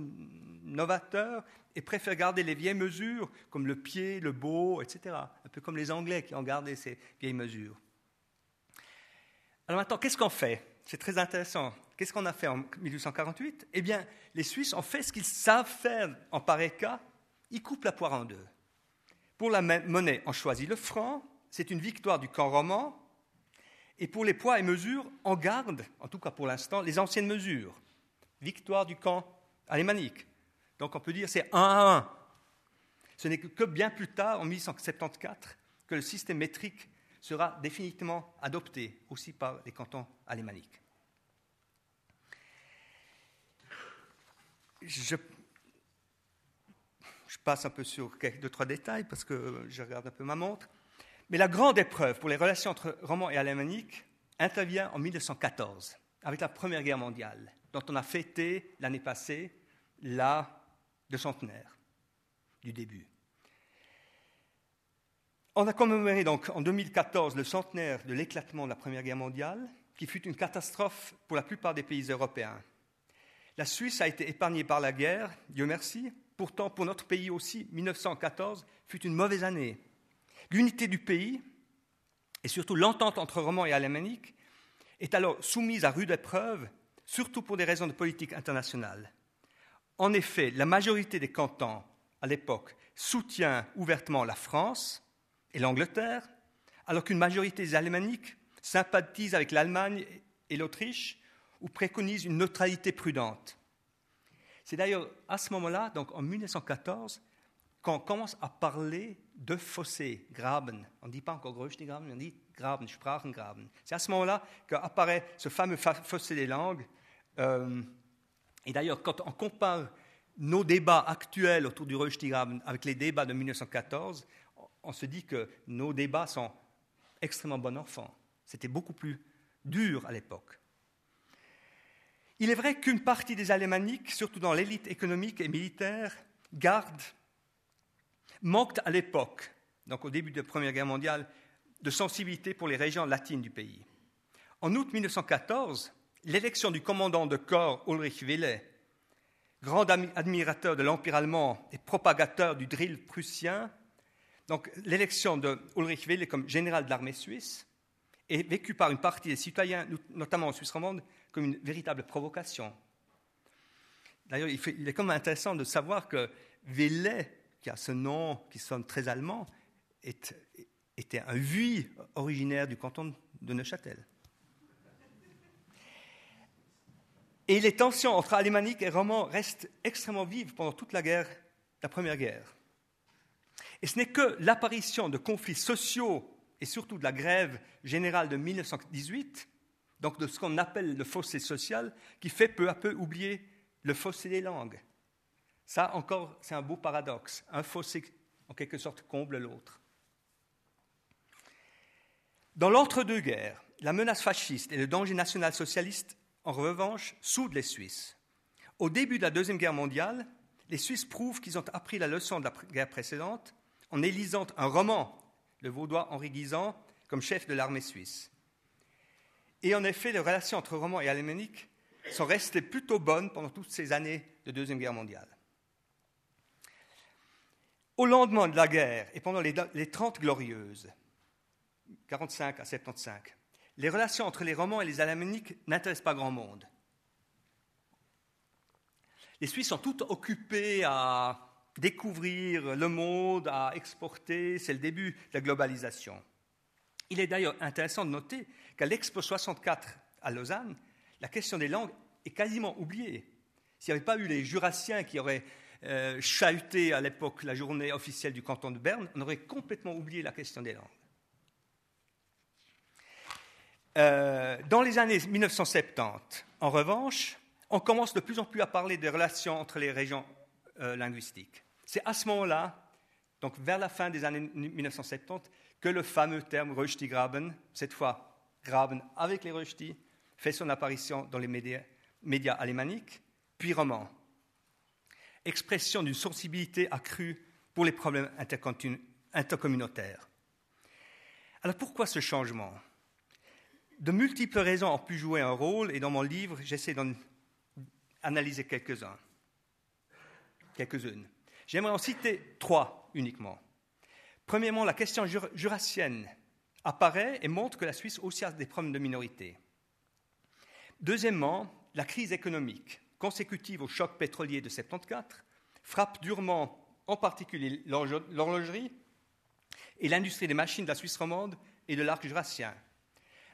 novateur, et préfèrent garder les vieilles mesures, comme le pied, le beau, etc. Un peu comme les Anglais qui ont gardé ces vieilles mesures. Alors maintenant, qu'est-ce qu'on fait? C'est très intéressant. Qu'est-ce qu'on a fait en 1848 Eh bien, les Suisses ont fait ce qu'ils savent faire en pareil cas. Ils coupent la poire en deux. Pour la monnaie, on choisit le franc. C'est une victoire du camp roman et pour les poids et mesures, on garde, en tout cas pour l'instant, les anciennes mesures. Victoire du camp alémanique. Donc on peut dire c'est 1 à 1. Ce n'est que bien plus tard, en 1874, que le système métrique sera définitivement adopté aussi par les cantons alémaniques. je passe un peu sur deux, trois détails parce que je regarde un peu ma montre. Mais la grande épreuve pour les relations entre romans et alémaniques intervient en 1914, avec la Première Guerre mondiale, dont on a fêté l'année passée la de centenaire du début. On a commémoré donc en 2014 le centenaire de l'éclatement de la Première Guerre mondiale, qui fut une catastrophe pour la plupart des pays européens. La Suisse a été épargnée par la guerre, Dieu merci. Pourtant, pour notre pays aussi, 1914 fut une mauvaise année. L'unité du pays, et surtout l'entente entre romans et alémaniques, est alors soumise à rude épreuve, surtout pour des raisons de politique internationale. En effet, la majorité des cantons, à l'époque, soutient ouvertement la France et l'Angleterre, alors qu'une majorité des alémaniques sympathise avec l'Allemagne et l'Autriche ou préconise une neutralité prudente. C'est d'ailleurs à ce moment-là, donc en 1914, qu'on commence à parler de fossés, Graben. On ne dit pas encore Graben, on dit Graben, Sprachengraben. C'est à ce moment-là qu'apparaît ce fameux fossé des langues. Euh, et d'ailleurs, quand on compare nos débats actuels autour du Röstigraben avec les débats de 1914, on se dit que nos débats sont extrêmement bon enfants. C'était beaucoup plus dur à l'époque. Il est vrai qu'une partie des Alémaniques, surtout dans l'élite économique et militaire, garde, manquent à l'époque, donc au début de la Première Guerre mondiale, de sensibilité pour les régions latines du pays. En août 1914, l'élection du commandant de corps Ulrich Wille, grand admirateur de l'Empire allemand et propagateur du drill prussien, donc l'élection de Ulrich Wille comme général de l'armée suisse, est vécue par une partie des citoyens, notamment en Suisse romande, comme une véritable provocation. D'ailleurs, il, est comme intéressant de savoir que Velay, qui a ce nom qui sonne très allemand, était un Vuy originaire du canton de Neuchâtel. Et les tensions entre alémaniques et romans restent extrêmement vives pendant toute la guerre, la première guerre. Et ce n'est que l'apparition de conflits sociaux et surtout de la grève générale de 1918 donc de ce qu'on appelle le fossé social, qui fait peu à peu oublier le fossé des langues. Ça encore, c'est un beau paradoxe. Un fossé, en quelque sorte, comble l'autre. Dans l'entre-deux-guerres, la menace fasciste et le danger national-socialiste, en revanche, soudent les Suisses. Au début de la Deuxième Guerre mondiale, les Suisses prouvent qu'ils ont appris la leçon de la guerre précédente en élisant un roman, le vaudois Henri Guisan, comme chef de l'armée suisse. Et en effet, les relations entre romans et alémaniques sont restées plutôt bonnes pendant toutes ces années de Deuxième Guerre mondiale. Au lendemain de la guerre et pendant les, les 30 glorieuses, 45 à 75, les relations entre les romans et les alémaniques n'intéressent pas grand monde. Les Suisses sont toutes occupés à découvrir le monde, à exporter, c'est le début de la globalisation. Il est d'ailleurs intéressant de noter qu'à l'Expo 64 à Lausanne, la question des langues est quasiment oubliée. S'il n'y avait pas eu les Jurassiens qui auraient euh, à l'époque la journée officielle du canton de Berne, on aurait complètement oublié la question des langues. Euh, dans les années 1970, en revanche, on commence de plus en plus à parler des relations entre les régions euh, linguistiques. C'est à ce moment-là, donc vers la fin des années 1970, que le fameux terme Röstigraben, cette fois Graben avec les Rösti, fait son apparition dans les médias, médias alémaniques, puis romans. Expression d'une sensibilité accrue pour les problèmes intercommunautaires. Alors pourquoi ce changement? De multiples raisons ont pu jouer un rôle et dans mon livre, j'essaie d'en analyser quelques-uns, quelques-unes. J'aimerais en citer trois uniquement. Premièrement, la question jurassienne apparaît et montre que la Suisse aussi a des problèmes de minorité. Deuxièmement, la crise économique consécutive au choc pétrolier de 74 frappe durement en particulier l'horlogerie et l'industrie des machines de la Suisse romande et de l'arc jurassien.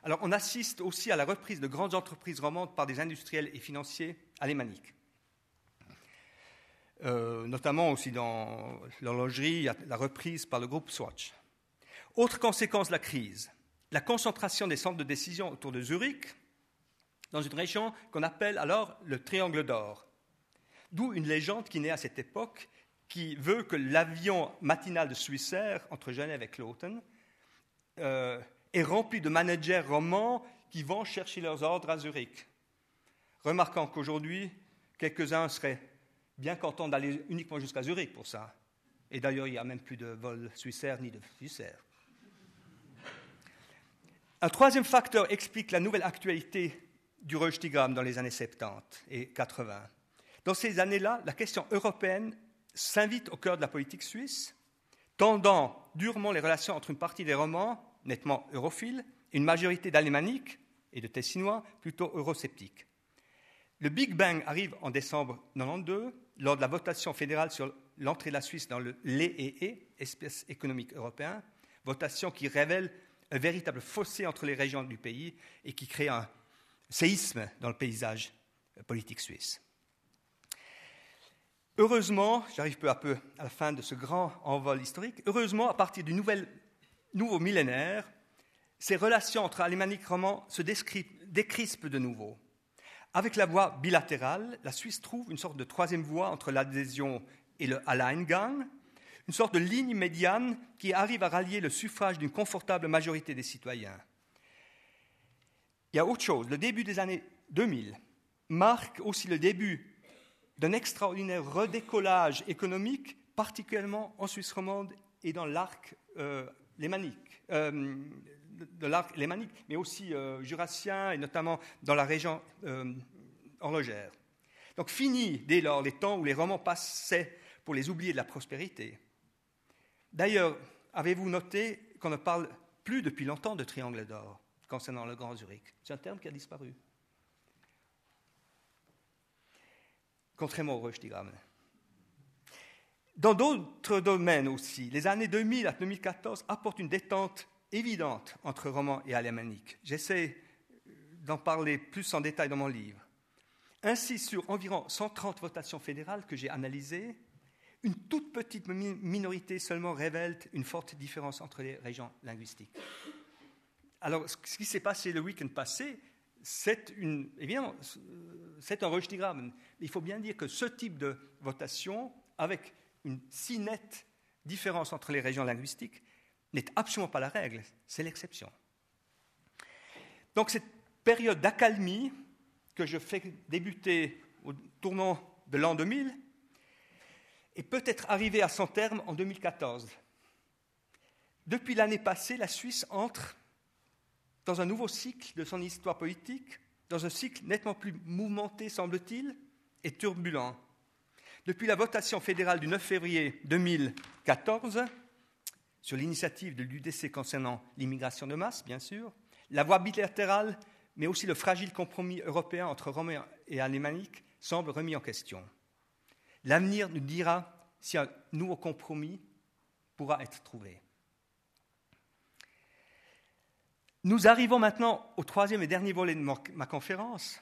Alors on assiste aussi à la reprise de grandes entreprises romandes par des industriels et financiers alémaniques. Euh, notamment aussi dans l'horlogerie, la reprise par le groupe Swatch. Autre conséquence de la crise, la concentration des centres de décision autour de Zurich, dans une région qu'on appelle alors le Triangle d'Or. D'où une légende qui naît à cette époque qui veut que l'avion matinal de Swissair entre Genève et Cloten euh, est rempli de managers romans qui vont chercher leurs ordres à Zurich. Remarquant qu'aujourd'hui, quelques-uns seraient bien contents d'aller uniquement jusqu'à Zurich pour ça. Et d'ailleurs, il n'y a même plus de vol Swissair ni de Swissair. Un troisième facteur explique la nouvelle actualité du Röstigramm dans les années 70 et 80. Dans ces années-là, la question européenne s'invite au cœur de la politique suisse, tendant durement les relations entre une partie des romans, nettement europhiles, et une majorité d'alémaniques et de Tessinois, plutôt eurosceptiques. Le Big Bang arrive en décembre 1992, lors de la votation fédérale sur l'entrée de la Suisse dans le l'EEE, Espace économique européen, votation qui révèle un véritable fossé entre les régions du pays et qui crée un séisme dans le paysage politique suisse. Heureusement, j'arrive peu à peu à la fin de ce grand envol historique, heureusement, à partir du nouveau millénaire, ces relations entre alémanique et roman se décrispent de nouveau. Avec la voie bilatérale, la Suisse trouve une sorte de troisième voie entre l'adhésion et le Alleingang, une sorte de ligne médiane qui arrive à rallier le suffrage d'une confortable majorité des citoyens. Il y a autre chose. Le début des années 2000 marque aussi le début d'un extraordinaire redécollage économique, particulièrement en Suisse romande et dans l'arc euh, lémanique. Euh, lémanique, mais aussi euh, jurassien et notamment dans la région horlogère. Donc fini dès lors les temps où les romans passaient pour les oublier de la prospérité. D'ailleurs, avez-vous noté qu'on ne parle plus depuis longtemps de triangle d'or? Concernant le Grand Zurich C'est un terme qui a disparu. Contrairement au Röstigramm. Dans d'autres domaines aussi, les années 2000 à 2014 apportent une détente évidente entre roman et alémanique. J'essaie d'en parler plus en détail dans mon livre. Ainsi, sur environ 130 votations fédérales que j'ai analysées, une toute petite minorité seulement révèle une forte différence entre les régions linguistiques. Alors, ce qui s'est passé le week-end passé, c'est une, évidemment, c'est un Röstigraben. Il faut bien dire que ce type de votation, avec une si nette différence entre les régions linguistiques, n'est absolument pas la règle, c'est l'exception. Donc cette période d'accalmie que je fais débuter au tournant de l'an 2000 est peut-être arrivée à son terme en 2014. Depuis l'année passée, la Suisse entre dans un nouveau cycle de son histoire politique, dans un cycle nettement plus mouvementé, semble-t-il, et turbulent. Depuis la votation fédérale du 9 février 2014, sur l'initiative de l'UDC concernant l'immigration de masse, bien sûr, la voie bilatérale, mais aussi le fragile compromis européen entre Romains et Alémaniques semble remis en question. L'avenir nous dira si un nouveau compromis pourra être trouvé. Nous arrivons maintenant au troisième et dernier volet de ma conférence,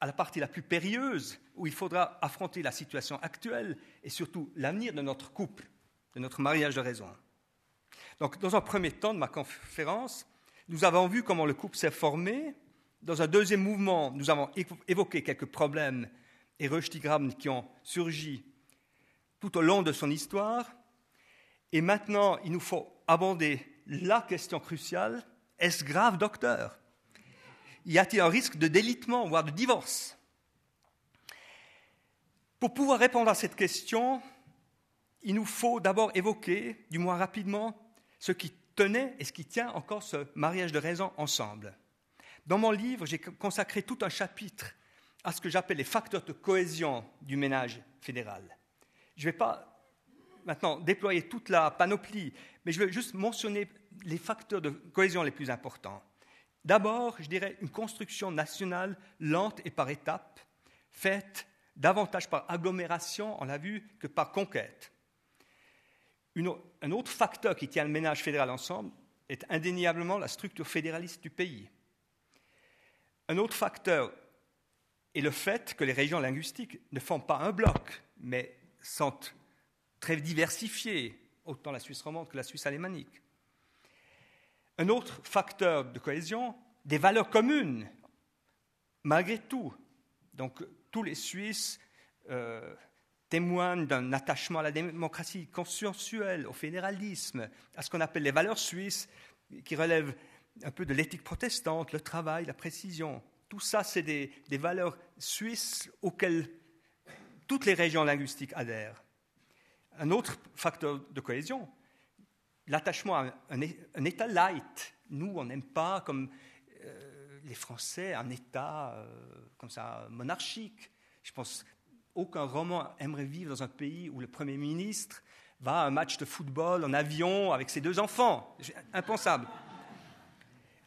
à la partie la plus périlleuse, où il faudra affronter la situation actuelle et surtout l'avenir de notre couple, de notre mariage de raison. Donc, dans un premier temps de ma conférence, nous avons vu comment le couple s'est formé. Dans un deuxième mouvement, nous avons évoqué quelques problèmes et röstigrammes qui ont surgi tout au long de son histoire. Et maintenant, il nous faut aborder la question cruciale est-ce grave, docteur? Y a-t-il un risque de délitement, voire de divorce? Pour pouvoir répondre à cette question, il nous faut d'abord évoquer, du moins rapidement, ce qui tenait et ce qui tient encore ce mariage de raison ensemble. Dans mon livre, j'ai consacré tout un chapitre à ce que j'appelle les facteurs de cohésion du ménage fédéral. Je ne vais pas maintenant déployer toute la panoplie, mais je vais juste mentionner les facteurs de cohésion les plus importants. D'abord, je dirais une construction nationale lente et par étapes, faite davantage par agglomération, on l'a vu, que par conquête un autre facteur qui tient le ménage fédéral ensemble est indéniablement la structure fédéraliste du pays. Un autre facteur est le fait que les régions linguistiques ne font pas un bloc, mais sont très diversifiées, autant la Suisse romande que la Suisse alémanique. Un autre facteur de cohésion, des valeurs communes, malgré tout. Donc tous les Suisses euh, témoignent d'un attachement à la démocratie consensuelle, au fédéralisme, à ce qu'on appelle les valeurs suisses, qui relèvent un peu de l'éthique protestante, le travail, la précision. Tout ça, c'est des, valeurs suisses auxquelles toutes les régions linguistiques adhèrent. Un autre facteur de cohésion, l'attachement à un, État light. Nous, on n'aime pas, comme euh, les Français, un État euh, comme ça monarchique. Je pense aucun roman aimerait vivre dans un pays où le Premier ministre va à un match de football en avion avec ses deux enfants. Impensable.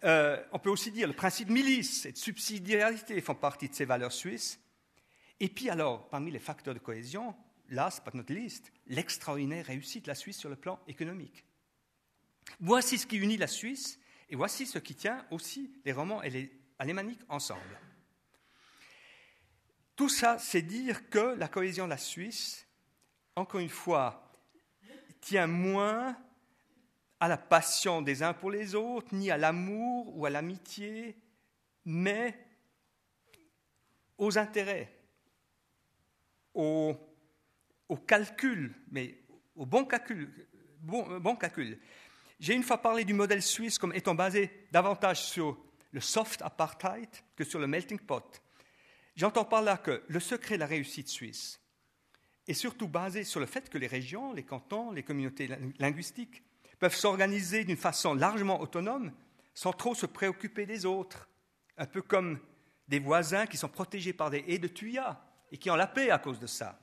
Euh, on peut aussi dire le principe de milice et de subsidiarité font partie de ces valeurs suisses. Et puis alors, parmi les facteurs de cohésion, n'est pas notre liste, l'extraordinaire réussite de la Suisse sur le plan économique. Voici ce qui unit la Suisse et voici ce qui tient aussi les romans et les alémaniques ensemble. Tout ça, c'est dire que la cohésion de la Suisse, encore une fois, tient moins à la passion des uns pour les autres, ni à l'amour ou à l'amitié, mais aux intérêts, au, calcul, mais au bon calcul. Bon calcul. J'ai une fois parlé du modèle suisse comme étant basé davantage sur le soft apartheid que sur le melting pot. J'entends par là que le secret de la réussite suisse est surtout basé sur le fait que les régions, les cantons, les communautés linguistiques peuvent s'organiser d'une façon largement autonome sans trop se préoccuper des autres, un peu comme des voisins qui sont protégés par des haies de tuyas et qui ont la paix à cause de ça.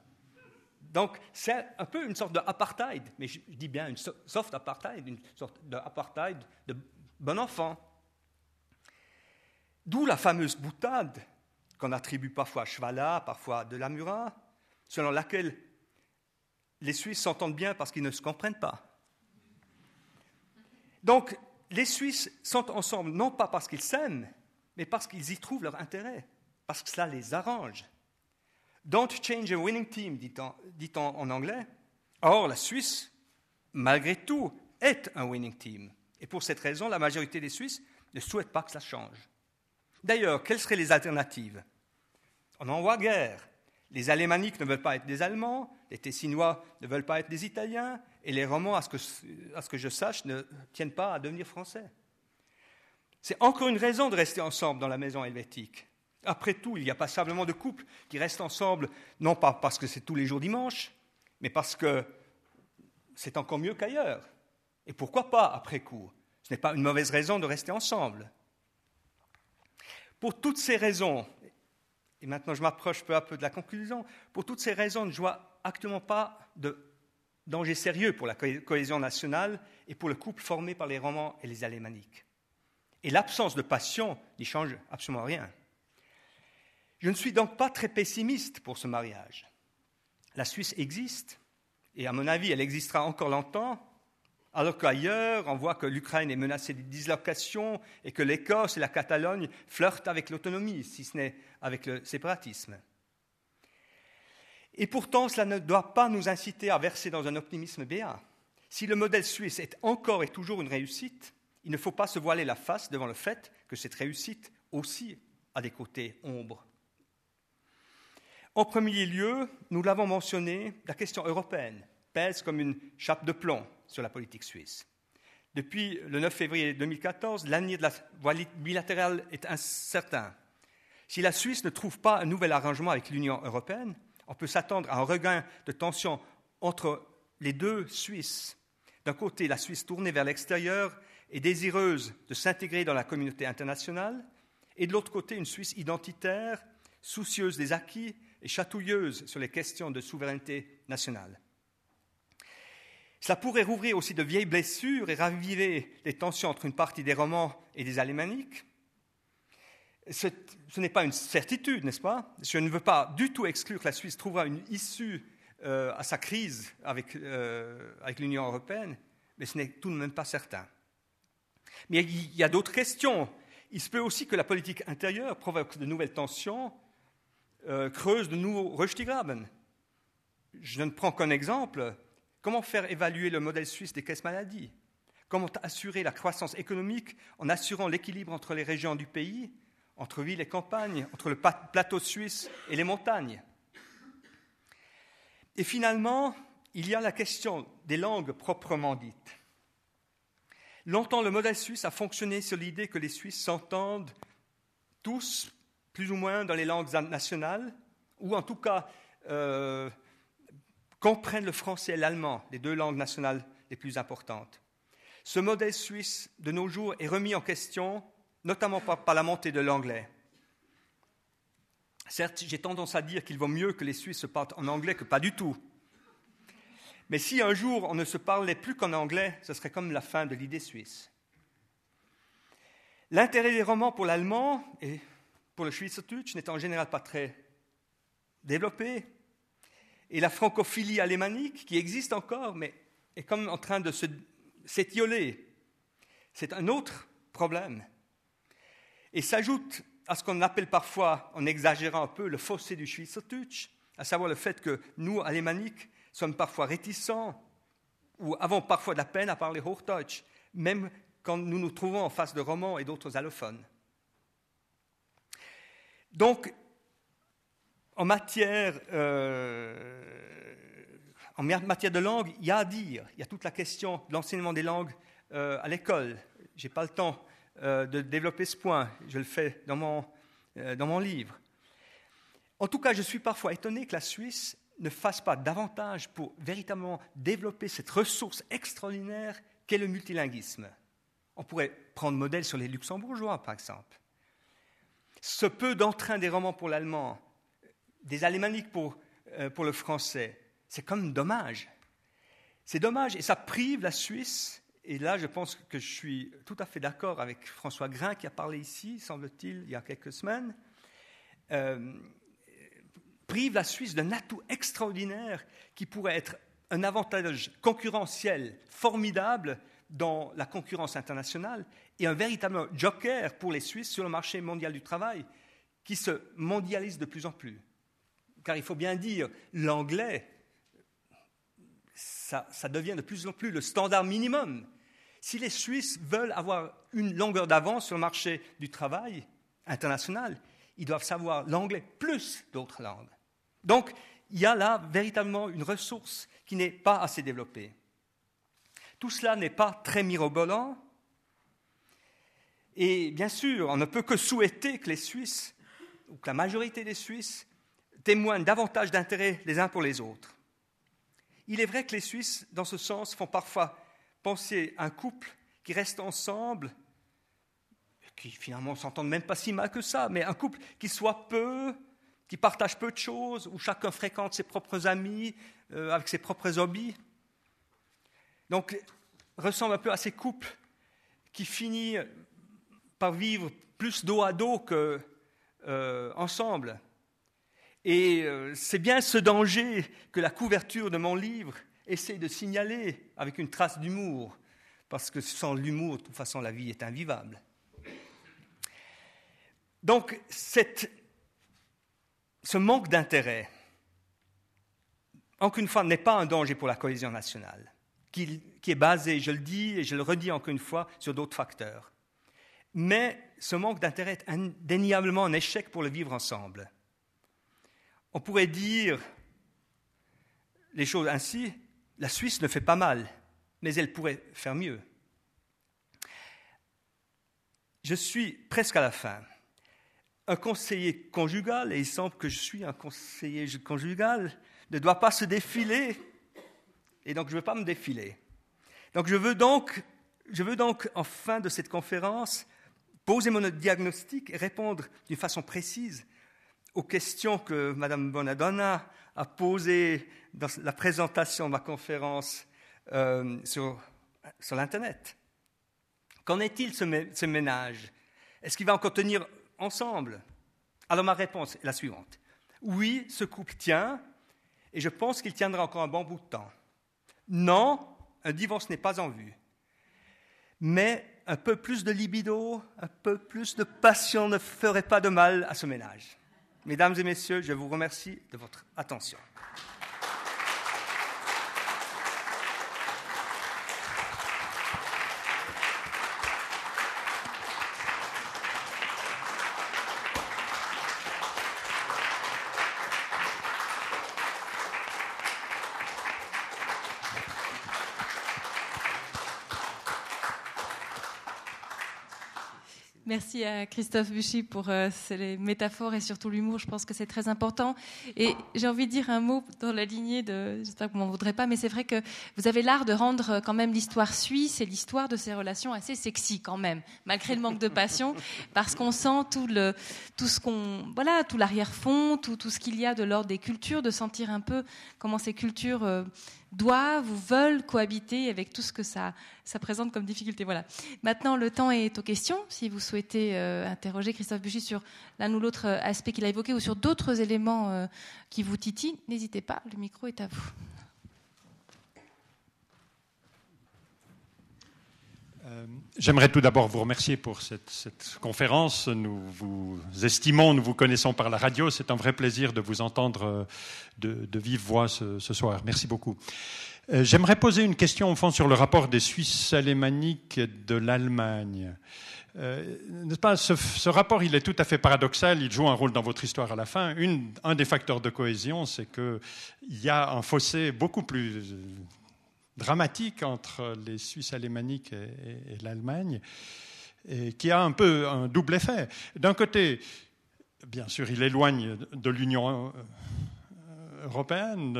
Donc c'est un peu une sorte d'apartheid, mais je dis bien une soft apartheid, une sorte d'apartheid de bon enfant. D'où la fameuse boutade qu'on attribue parfois à Schwala, parfois à de Lamura, selon laquelle les Suisses s'entendent bien parce qu'ils ne se comprennent pas. Donc, les Suisses sont ensemble non pas parce qu'ils s'aiment, mais parce qu'ils y trouvent leur intérêt, parce que cela les arrange. Don't change a winning team, dit-on en anglais. Or, la Suisse, malgré tout, est un winning team. Et pour cette raison, la majorité des Suisses ne souhaitent pas que ça change. D'ailleurs, quelles seraient les alternatives? On en voit guère. Les Alémaniques ne veulent pas être des Allemands, les Tessinois ne veulent pas être des Italiens, et les Romans, à ce que, je sache, ne tiennent pas à devenir français. C'est encore une raison de rester ensemble dans la maison helvétique. Après tout, il y a passablement de couples qui restent ensemble, non pas parce que c'est tous les jours dimanche, mais parce que c'est encore mieux qu'ailleurs. Et pourquoi pas après coup? Ce n'est pas une mauvaise raison de rester ensemble. Pour toutes ces raisons, et maintenant je m'approche peu à peu de la conclusion, pour toutes ces raisons, je ne vois actuellement pas de danger sérieux pour la cohésion nationale et pour le couple formé par les romans et les alémaniques. Et l'absence de passion n'y change absolument rien. Je ne suis donc pas très pessimiste pour ce mariage. La Suisse existe, et à mon avis, elle existera encore longtemps, alors qu'ailleurs, on voit que l'Ukraine est menacée de dislocation et que l'Écosse et la Catalogne flirtent avec l'autonomie, si ce n'est avec le séparatisme. Et pourtant, cela ne doit pas nous inciter à verser dans un optimisme béat. Si le modèle suisse est encore et toujours une réussite, il ne faut pas se voiler la face devant le fait que cette réussite aussi a des côtés ombres. En premier lieu, nous l'avons mentionné, la question européenne pèse comme une chape de plomb sur la politique suisse. Depuis le 9 février 2014, l'avenir de la voie bilatérale est incertain. Si la Suisse ne trouve pas un nouvel arrangement avec l'Union européenne, on peut s'attendre à un regain de tension entre les deux Suisses. D'un côté, la Suisse tournée vers l'extérieur et désireuse de s'intégrer dans la communauté internationale, et de l'autre côté, une Suisse identitaire, soucieuse des acquis et chatouilleuse sur les questions de souveraineté nationale. Cela pourrait rouvrir aussi de vieilles blessures et raviver les tensions entre une partie des romans et des alémaniques. Ce, n'est pas une certitude, n'est-ce pas? Je ne veux pas du tout exclure que la Suisse trouvera une issue euh, à sa crise avec, euh, avec l'Union européenne, mais ce n'est tout de même pas certain. Mais il y a d'autres questions. Il se peut aussi que la politique intérieure provoque de nouvelles tensions, euh, creuse de nouveaux Röstigraben. Je ne prends qu'un exemple. Comment faire évaluer le modèle suisse des caisses maladies? Comment assurer la croissance économique en assurant l'équilibre entre les régions du pays, entre villes et campagnes, entre le plateau suisse et les montagnes? Et finalement, il y a la question des langues proprement dites. Longtemps, le modèle suisse a fonctionné sur l'idée que les Suisses s'entendent tous, plus ou moins, dans les langues nationales, ou en tout cas euh, comprennent le français et l'allemand, les deux langues nationales les plus importantes. Ce modèle suisse de nos jours est remis en question, notamment par la montée de l'anglais. Certes, j'ai tendance à dire qu'il vaut mieux que les Suisses se parlent en anglais que pas du tout. Mais si un jour on ne se parlait plus qu'en anglais, ce serait comme la fin de l'idée suisse. L'intérêt des romans pour l'allemand et pour le Schweizerdeutsch n'est en général pas très développé. Et la francophilie alémanique, qui existe encore, mais est comme en train de s'étioler, c'est un autre problème. Et s'ajoute à ce qu'on appelle parfois, en exagérant un peu, le fossé du Schweizerdeutsch, à savoir le fait que nous, alémaniques, sommes parfois réticents ou avons parfois de la peine à parler Hochdeutsch, même quand nous nous trouvons en face de romans et d'autres allophones. Donc, en matière, euh, en matière de langue, il y a à dire. Il y a toute la question de l'enseignement des langues euh, à l'école. Je n'ai pas le temps euh, de développer ce point. Je le fais dans mon, dans mon livre. En tout cas, je suis parfois étonné que la Suisse ne fasse pas davantage pour véritablement développer cette ressource extraordinaire qu'est le multilinguisme. On pourrait prendre modèle sur les luxembourgeois, par exemple. Ce peu d'entrain des romans pour l'allemand, des alémaniques pour, euh, pour le français, c'est comme dommage. C'est dommage et ça prive la Suisse, et là je pense que je suis tout à fait d'accord avec François Grain qui a parlé ici, semble-t-il, il y a quelques semaines. Euh, prive la Suisse d'un atout extraordinaire qui pourrait être un avantage concurrentiel formidable dans la concurrence internationale et un véritable joker pour les Suisses sur le marché mondial du travail qui se mondialise de plus en plus. Car il faut bien dire, l'anglais, ça, devient de plus en plus le standard minimum. Si les Suisses veulent avoir une longueur d'avance sur le marché du travail international, ils doivent savoir l'anglais plus d'autres langues. Donc, il y a là véritablement une ressource qui n'est pas assez développée. Tout cela n'est pas très mirobolant. Et bien sûr, on ne peut que souhaiter que les Suisses, ou que la majorité des Suisses, témoignent davantage d'intérêt les uns pour les autres. Il est vrai que les Suisses, dans ce sens, font parfois penser un couple qui reste ensemble, qui finalement s'entendent même pas si mal que ça, mais un couple qui soit peu qui partagent peu de choses, où chacun fréquente ses propres amis, euh, avec ses propres hobbies. Donc, ressemble un peu à ces couples qui finissent par vivre plus dos à dos qu'ensemble. Euh. Et euh, c'est bien ce danger que la couverture de mon livre essaie de signaler avec une trace d'humour, parce que sans l'humour, de toute façon, la vie est invivable. Donc, ce manque d'intérêt, encore une fois, n'est pas un danger pour la cohésion nationale, qui, est basé, je le dis et je le redis encore une fois, sur d'autres facteurs. Mais ce manque d'intérêt est indéniablement un échec pour le vivre ensemble. On pourrait dire les choses ainsi, la Suisse ne fait pas mal, mais elle pourrait faire mieux. Je suis presque à la fin un conseiller conjugal, et il semble que je suis un conseiller conjugal, ne doit pas se défiler, et donc je ne veux pas me défiler. Donc je veux donc, je veux donc, en fin de cette conférence, poser mon diagnostic et répondre d'une façon précise aux questions que Mme Bonadonna a posées dans la présentation de ma conférence euh, sur, sur l'Internet. Qu'en est-il ce ménage? Est-ce qu'il va encore tenir ensemble? Alors ma réponse est la suivante. Oui, ce couple tient, et je pense qu'il tiendra encore un bon bout de temps. Non, un divorce n'est pas en vue. Mais un peu plus de libido, un peu plus de passion ne ferait pas de mal à ce ménage. Mesdames et messieurs, je vous remercie de votre attention. Merci à Christophe Buchy pour euh, les métaphores et surtout l'humour. Je pense que c'est très important. Et j'ai envie de dire un mot dans la lignée de. J'espère que vous m'en voudrez pas, mais c'est vrai que vous avez l'art de rendre euh, quand même l'histoire suisse et l'histoire de ces relations assez sexy quand même, malgré le manque de passion, parce qu'on sent tout le, tout ce qu'on, voilà, tout l'arrière-fond, tout, tout ce qu'il y a de l'ordre des cultures, de sentir un peu comment ces cultures euh, doivent ou veulent cohabiter avec tout ce que ça, présente comme difficulté. Voilà. Maintenant, le temps est aux questions. Si vous souhaitez euh, interroger Christophe Buchy sur l'un ou l'autre aspect qu'il a évoqué ou sur d'autres éléments euh, qui vous titillent, n'hésitez pas, le micro est à vous. Euh, j'aimerais tout d'abord vous remercier pour cette, conférence. Nous vous estimons, nous vous connaissons par la radio. C'est un vrai plaisir de vous entendre de, vive voix ce, soir. Merci beaucoup. Euh, j'aimerais poser une question au fond sur le rapport des Suisses alémaniques de l'Allemagne. Euh, ce, rapport, il est tout à fait paradoxal. Il joue un rôle dans votre histoire à la fin. un des facteurs de cohésion, c'est qu'il y a un fossé beaucoup plus dramatique entre les Suisses alémaniques et, l'Allemagne, qui a un peu un double effet. D'un côté, bien sûr, il éloigne de l'Union européenne.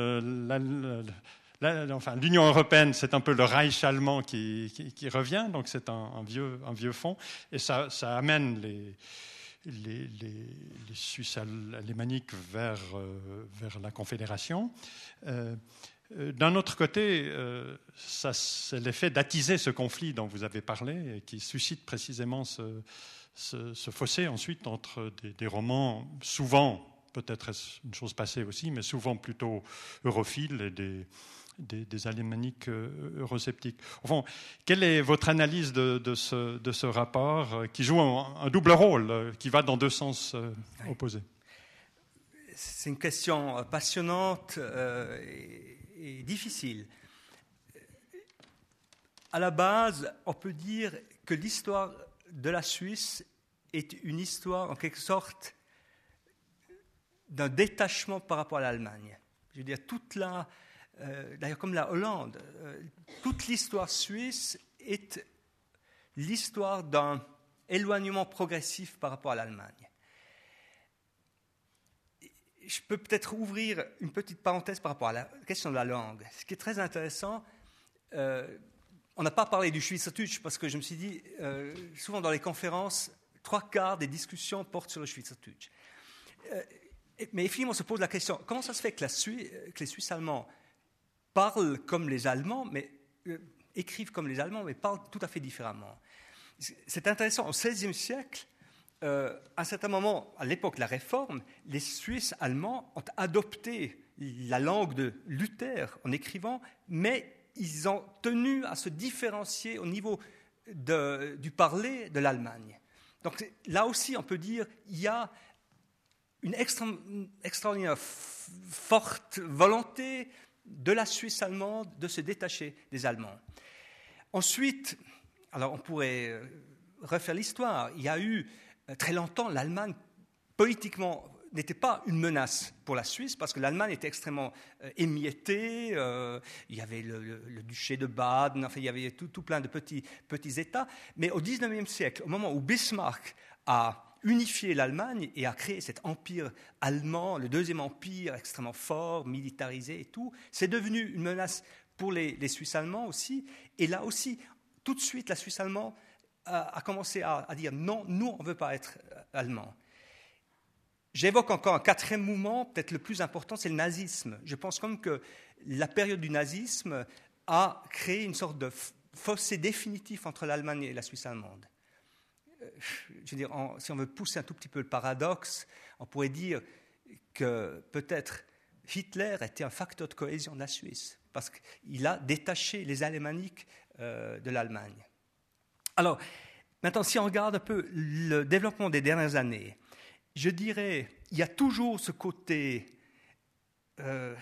enfin, l'Union européenne, c'est un peu le Reich allemand qui, revient, donc c'est un, vieux, un vieux fond, et ça, amène les, Suisses alémaniques vers, euh, vers la Confédération. Euh, euh, d'un autre côté, euh, c'est l'effet d'attiser ce conflit dont vous avez parlé et qui suscite précisément ce, fossé ensuite entre des, romans souvent, peut-être une chose passée aussi, mais souvent plutôt europhiles et des, des, alémaniques euh, eurosceptiques. Au fond, quelle est votre analyse de, ce, de ce, rapport qui joue un, double rôle, qui va dans deux sens opposés? C'est une question passionnante difficile. À la base, on peut dire que l'histoire de la Suisse est une histoire en quelque sorte d'un détachement par rapport à l'Allemagne. Je veux dire, toute la, euh, d'ailleurs comme la Hollande, euh, toute l'histoire suisse est l'histoire d'un éloignement progressif par rapport à l'Allemagne je peux peut-être ouvrir une petite parenthèse par rapport à la question de la langue. Ce qui est très intéressant, euh, on n'a pas parlé du Schweizerdeutsch parce que je me suis dit, euh, souvent dans les conférences, trois quarts des discussions portent sur le Schweizerdeutsch. Euh, mais effectivement, on se pose la question, comment ça se fait que, que les Suisses allemands parlent comme les Allemands, mais écrivent comme les Allemands, mais parlent tout à fait différemment? C'est intéressant, au XVIe siècle, euh, à un certain moment, à l'époque de la Réforme, les Suisses allemands ont adopté la langue de Luther en écrivant, mais ils ont tenu à se différencier au niveau du parler de l'Allemagne. Donc là aussi, on peut dire il y a une extraordinaire forte volonté de la Suisse allemande de se détacher des Allemands. Ensuite, alors on pourrait euh, refaire l'histoire. Il y a eu très longtemps, l'Allemagne, politiquement, n'était pas une menace pour la Suisse parce que l'Allemagne était extrêmement euh, émiettée. Euh, il y avait le, duché de Baden, enfin, il y avait tout, plein de petits, petits États. Mais au XIXe siècle, au moment où Bismarck a unifié l'Allemagne et a créé cet empire allemand, le deuxième empire extrêmement fort, militarisé et tout, c'est devenu une menace pour les Suisses allemands aussi. Et là aussi, tout de suite, la Suisse allemande a, commencé à, dire non, nous, on ne veut pas être euh, allemands. J'évoque encore un quatrième mouvement, peut-être le plus important, c'est le nazisme. Je pense comme que la période du nazisme a créé une sorte de fossé définitif entre l'Allemagne et la Suisse allemande. Euh, si on veut pousser un tout petit peu le paradoxe, on pourrait dire que peut-être Hitler était un facteur de cohésion de la Suisse, parce qu'il a détaché les Alémaniques euh, de l'Allemagne. Alors, maintenant, si on regarde un peu le développement des dernières années, je dirais, il y a toujours ce côté, euh,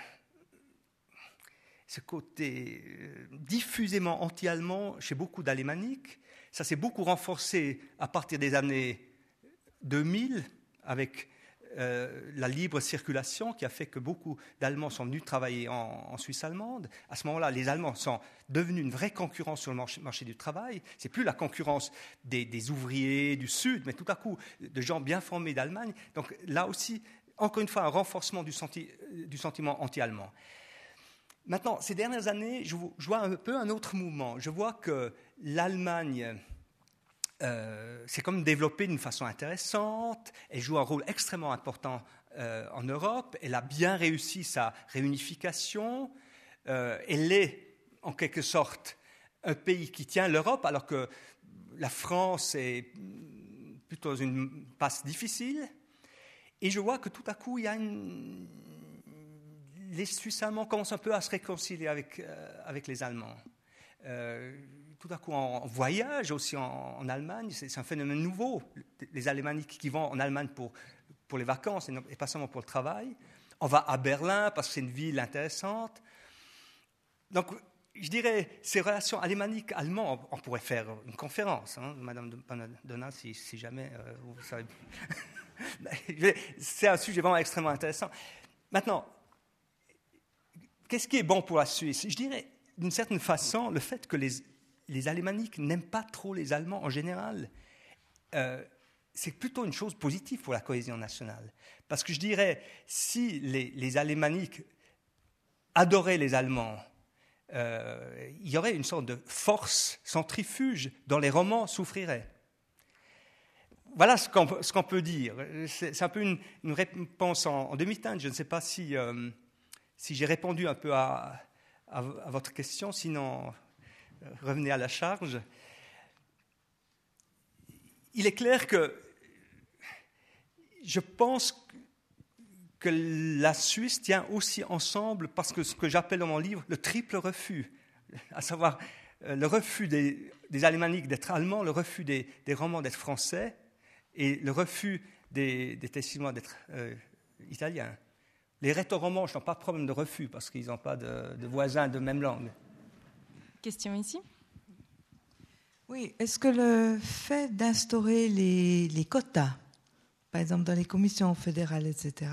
ce côté euh, diffusément anti-allemand chez beaucoup d'alémaniques. Ça s'est beaucoup renforcé à partir des années 2000 avec euh, la libre circulation qui a fait que beaucoup d'Allemands sont venus travailler en, Suisse allemande. À ce moment-là, les Allemands sont devenus une vraie concurrence sur le marché, du travail. C'est plus la concurrence des, ouvriers du Sud, mais tout à coup de gens bien formés d'Allemagne. Donc là aussi, encore une fois, un renforcement du, du sentiment anti-allemand. Maintenant, ces dernières années, je, vois un peu un autre mouvement. Je vois que l'Allemagne euh, s'est comme développée d'une façon intéressante. Elle joue un rôle extrêmement important euh, en Europe. Elle a bien réussi sa réunification. Euh, elle est, en quelque sorte, un pays qui tient l'Europe, alors que la France est plutôt une passe difficile. Et je vois que tout à coup, il y a les Suisses allemands commencent un peu à se réconcilier avec les Allemands. Tout à coup, en, voyage aussi en, Allemagne, c'est un phénomène nouveau. Les Allemands qui vont en Allemagne pour, pour les vacances et, pas seulement pour le travail. On va à Berlin parce que c'est une ville intéressante. Donc, je dirais, ces relations alémaniques allemandes, on pourrait faire une conférence, hein, Madame si, si jamais euh, vous savez. c'est un sujet vraiment extrêmement intéressant. Maintenant, Qu'est-ce qui est bon pour la Suisse? Je dirais, d'une certaine façon, le fait que les, les Alémaniques n'aiment pas trop les Allemands en général, euh, c'est plutôt une chose positive pour la cohésion nationale. Parce que je dirais, si les, les adoraient les Allemands, euh, il y aurait une sorte de force centrifuge dont les romans souffriraient. Voilà ce qu'on peut dire. C'est un peu une, réponse en, demi-teinte. Je ne sais pas si euh, si j'ai répondu un peu à, votre question, sinon revenez à la charge. Il est clair que je pense que la Suisse tient aussi ensemble parce que ce que j'appelle dans mon livre le triple refus, à savoir euh, le refus des, des alémaniques d'être allemands, le refus des, romans d'être français et le refus des, des Tessinois d'être euh, italiens. Les rétoromanches n'ont pas de problème de refus parce qu'ils n'ont pas de, voisins de même langue. Question ici Oui, est-ce que le fait d'instaurer les, quotas, par exemple dans les commissions fédérales, etc.,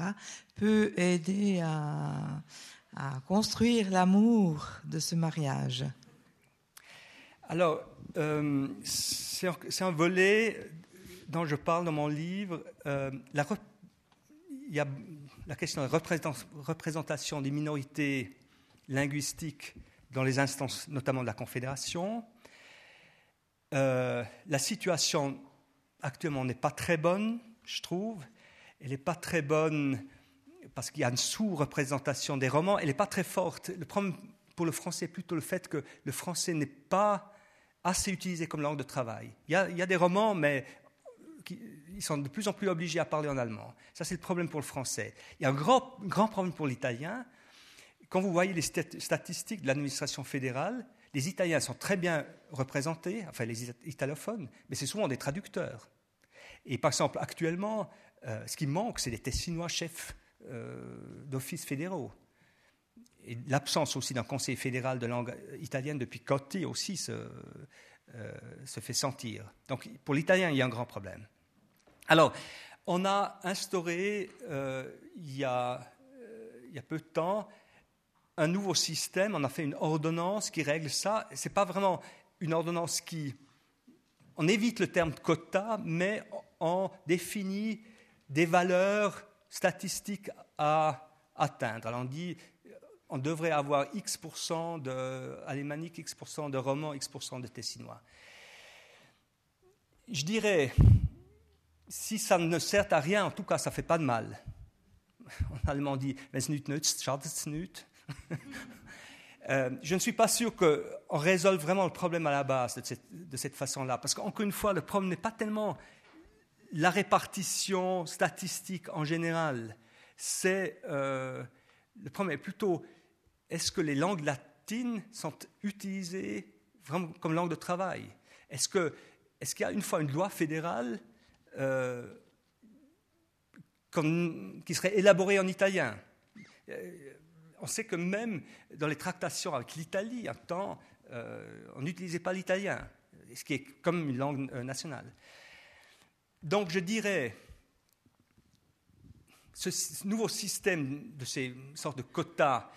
peut aider à, construire l'amour de ce mariage? Alors, euh, c'est un volet dont je parle dans mon livre. Euh, la, il y a la question de la représentation des minorités linguistiques dans les instances, notamment de la Confédération. Euh, la situation actuellement n'est pas très bonne, je trouve. Elle n'est pas très bonne parce qu'il y a une sous-représentation des romans. Elle n'est pas très forte. Le problème pour le français est plutôt le fait que le français n'est pas assez utilisé comme langue de travail. Il y a, des romans, mais ils sont de plus en plus obligés à parler en allemand. Ça, c'est le problème pour le français. Il y a un grand, grand problème pour l'italien. Quand vous voyez les statistiques de l'administration fédérale, les Italiens sont très bien représentés, enfin les italophones, mais c'est souvent des traducteurs. Et par exemple, actuellement, euh, ce qui manque, c'est des Tessinois chefs euh, d'offices fédéraux. Et l'absence aussi d'un conseil fédéral de langue italienne depuis Cotti aussi se, euh, se fait sentir. Donc pour l'italien, il y a un grand problème. Alors, on a instauré euh, il, y a, peu de temps un nouveau système, on a fait une ordonnance qui règle ça. Ce n'est pas vraiment une ordonnance qui... On évite le terme quota, mais on définit des valeurs statistiques à atteindre. Alors on dit on devrait avoir X% de alémanique, X% de romans, X% de tessinois. Je dirais, si ça ne sert à rien, en tout cas, ça ne fait pas de mal. En allemand, on dit, euh, je ne suis pas sûr qu'on résolve vraiment le problème à la base de cette, façon-là. Parce qu'encore une fois, le problème n'est pas tellement la répartition statistique en général. C'est, euh, le problème est plutôt est-ce que les langues latines sont utilisées vraiment comme langue de travail? Est-ce qu'il y a une fois une loi fédérale euh, qui serait élaborée en italien? On sait que même dans les tractations avec l'Italie, un temps, euh, on n'utilisait pas l'italien, ce qui est comme une langue nationale. Donc je dirais, ce nouveau système de ces sortes de quotas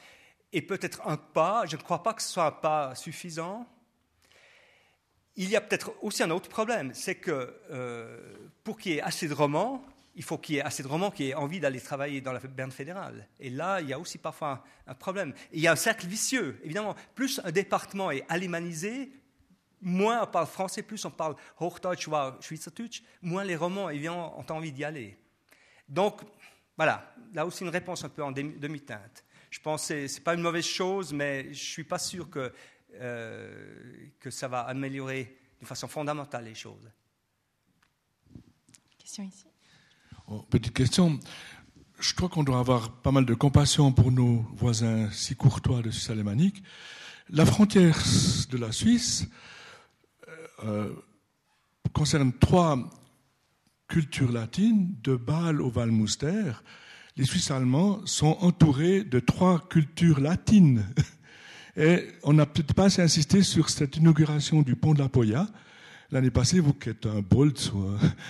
est peut-être un pas. Je ne crois pas que ce soit un pas suffisant. Il y a peut-être aussi un autre problème, c'est que euh, pour qu'il y ait assez de romans, il faut qu'il y ait assez de romans qui aient envie d'aller travailler dans la berne fédérale. Et là, il y a aussi parfois un, problème. il y a un cercle vicieux. Évidemment, plus un département est alémanisé, moins on parle français, plus on parle Hochdeutsch ou Schweizerdeutsch, moins les romans évidemment, ont envie d'y aller. Donc, voilà, là aussi une réponse un peu en demi-teinte. Je pense que ce n'est pas une mauvaise chose, mais je ne suis pas sûr que, euh, que ça va améliorer de façon fondamentale les choses. Question ici. Petite question. Je crois qu'on doit avoir pas mal de compassion pour nos voisins si courtois de Suisse alémanique. La frontière de la Suisse euh, euh, concerne trois cultures latines, de Bâle au Valmouster. Les Suisses allemands sont entourés de trois cultures latines. Et on n'a peut-être pas assez insisté sur cette inauguration du pont de la Poya. L'année passée, vous qui êtes un Bolt,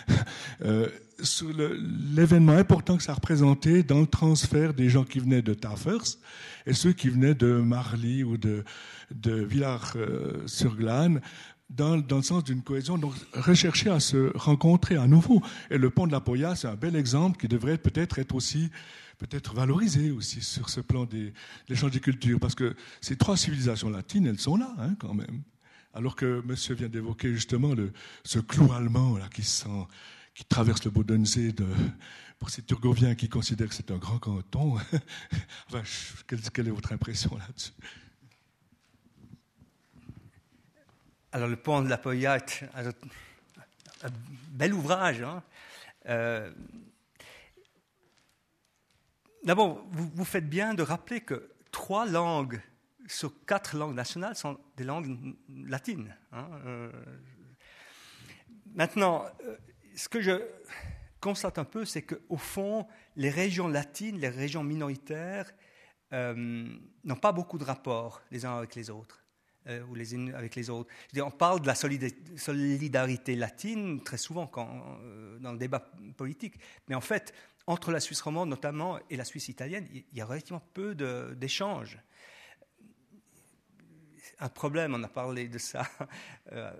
euh, l'événement important que ça représentait dans le transfert des gens qui venaient de Tafers et ceux qui venaient de Marly ou de, Villars-sur-Glane dans, le sens d'une cohésion, donc rechercher à se rencontrer à nouveau. Et le pont de la Poya, c'est un bel exemple qui devrait peut-être être aussi peut-être valorisé aussi sur ce plan des l'échange des cultures, parce que ces trois civilisations latines, elles sont là hein, quand même. Alors que Monsieur vient d'évoquer justement le, ce clou allemand là, qui, sent, qui traverse le Bodensee de, pour ces Turgoviens qui considèrent que c'est un grand canton. quelle est votre impression là-dessus? Alors, le pont de la Poya est un, bel ouvrage. Hein. Euh, d'abord, vous, faites bien de rappeler que trois langues sur quatre langues nationales sont des langues latines. Hein. Euh, maintenant, euh, ce que je constate un peu, c'est qu'au fond, les régions latines, les régions minoritaires, n'ont pas beaucoup de rapports les uns avec les autres. Euh, ou les unes avec les autres. on parle de la solidarité latine très souvent euh, dans le débat politique, mais en fait, entre la Suisse romande notamment et la Suisse italienne, il y a relativement peu d'échanges. Un problème, on a parlé de ça euh,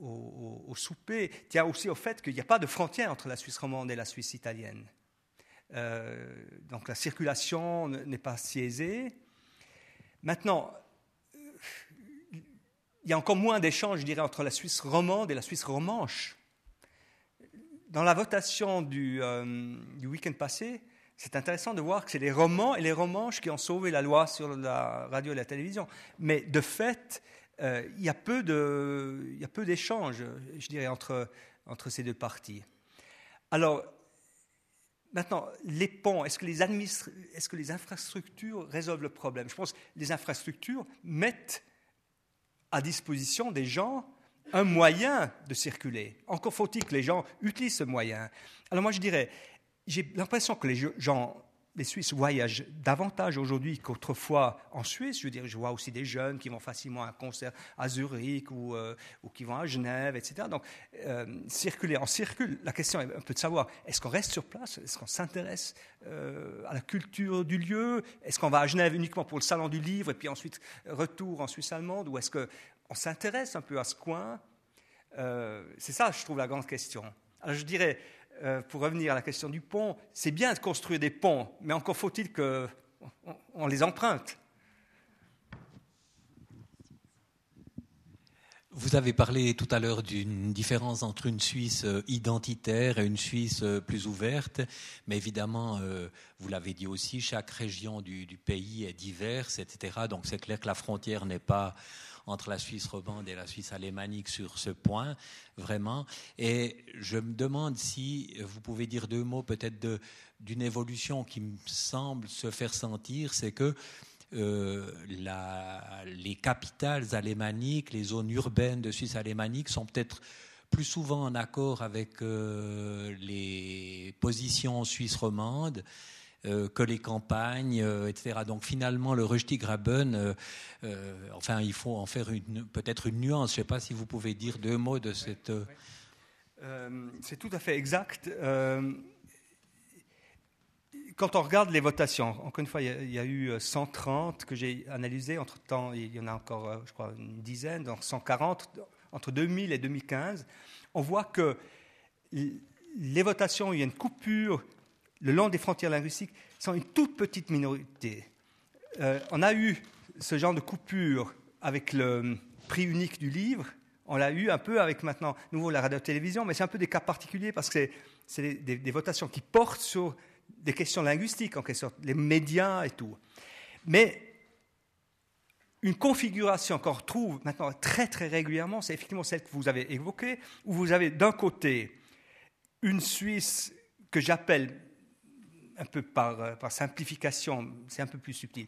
au, au, souper, tient aussi au fait qu'il n'y a pas de frontière entre la Suisse romande et la Suisse italienne. donc la circulation n'est pas si aisée. Maintenant, il y a encore moins d'échanges, je dirais, entre la Suisse romande et la Suisse romanche. Dans la votation du, euh, du week-end passé, c'est intéressant de voir que c'est les romans et les romanches qui ont sauvé la loi sur la radio et la télévision. Mais de fait, euh, il y a peu d'échanges, je dirais, entre, entre ces deux parties. Alors, maintenant, les ponts, est-ce que est-ce que les infrastructures résolvent le problème? Je pense que les infrastructures mettent à disposition des gens un moyen de circuler. Encore faut-il que les gens utilisent ce moyen. Alors moi je dirais, j'ai l'impression que les gens les Suisses voyagent davantage aujourd'hui qu'autrefois en Suisse. Je veux je vois aussi des jeunes qui vont facilement à un concert à Zurich ou, euh, qui vont à Genève, etc. Donc, euh, circuler, on circule. La question est un peu de savoir, est-ce qu'on reste sur place? Est-ce qu'on s'intéresse euh, à la culture du lieu? Est-ce qu'on va à Genève uniquement pour le salon du livre et puis ensuite retour en Suisse allemande? Ou est-ce qu'on s'intéresse un peu à ce coin? C'est ça, je trouve, la grande question. Alors, je dirais, euh, pour revenir à la question du pont, c'est bien de construire des ponts, mais encore faut-il qu'on les emprunte. Vous avez parlé tout à l'heure d'une différence entre une Suisse euh, identitaire et une Suisse euh, plus ouverte, mais évidemment, vous l'avez dit aussi, chaque région du, du pays est diverse, etc. Donc c'est clair que la frontière n'est pas entre la Suisse romande et la Suisse alémanique sur ce point, vraiment. Et je me demande si vous pouvez dire deux mots peut-être d'une évolution qui me semble se faire sentir, c'est que euh, les capitales alémaniques, les zones urbaines de Suisse alémanique sont peut-être plus souvent en accord avec euh, les positions suisses romandes que les campagnes, euh, etc. Donc finalement, le Röstigraben, euh, enfin, il faut en faire peut-être une nuance. Je ne sais pas si vous pouvez dire deux mots de cette. C'est tout à fait exact. quand on regarde les votations, encore une fois, il y a, eu 130 que j'ai analysées. Entre-temps, il y en a encore, je crois, une dizaine, donc 140 entre 2000 et 2015. On voit que les votations, il y a une coupure le long des frontières linguistiques, sont une toute petite minorité. on a eu ce genre de coupure avec le prix unique du livre. On l'a eu un peu avec maintenant, nouveau, la radio-télévision, mais c'est un peu des cas particuliers parce que c'est des, votations qui portent sur des questions linguistiques, en quelque sorte, les médias et tout. Mais une configuration qu'on retrouve maintenant très très régulièrement, c'est effectivement celle que vous avez évoquée, où vous avez d'un côté une Suisse que j'appelle un peu par, par simplification, c'est un peu plus subtil,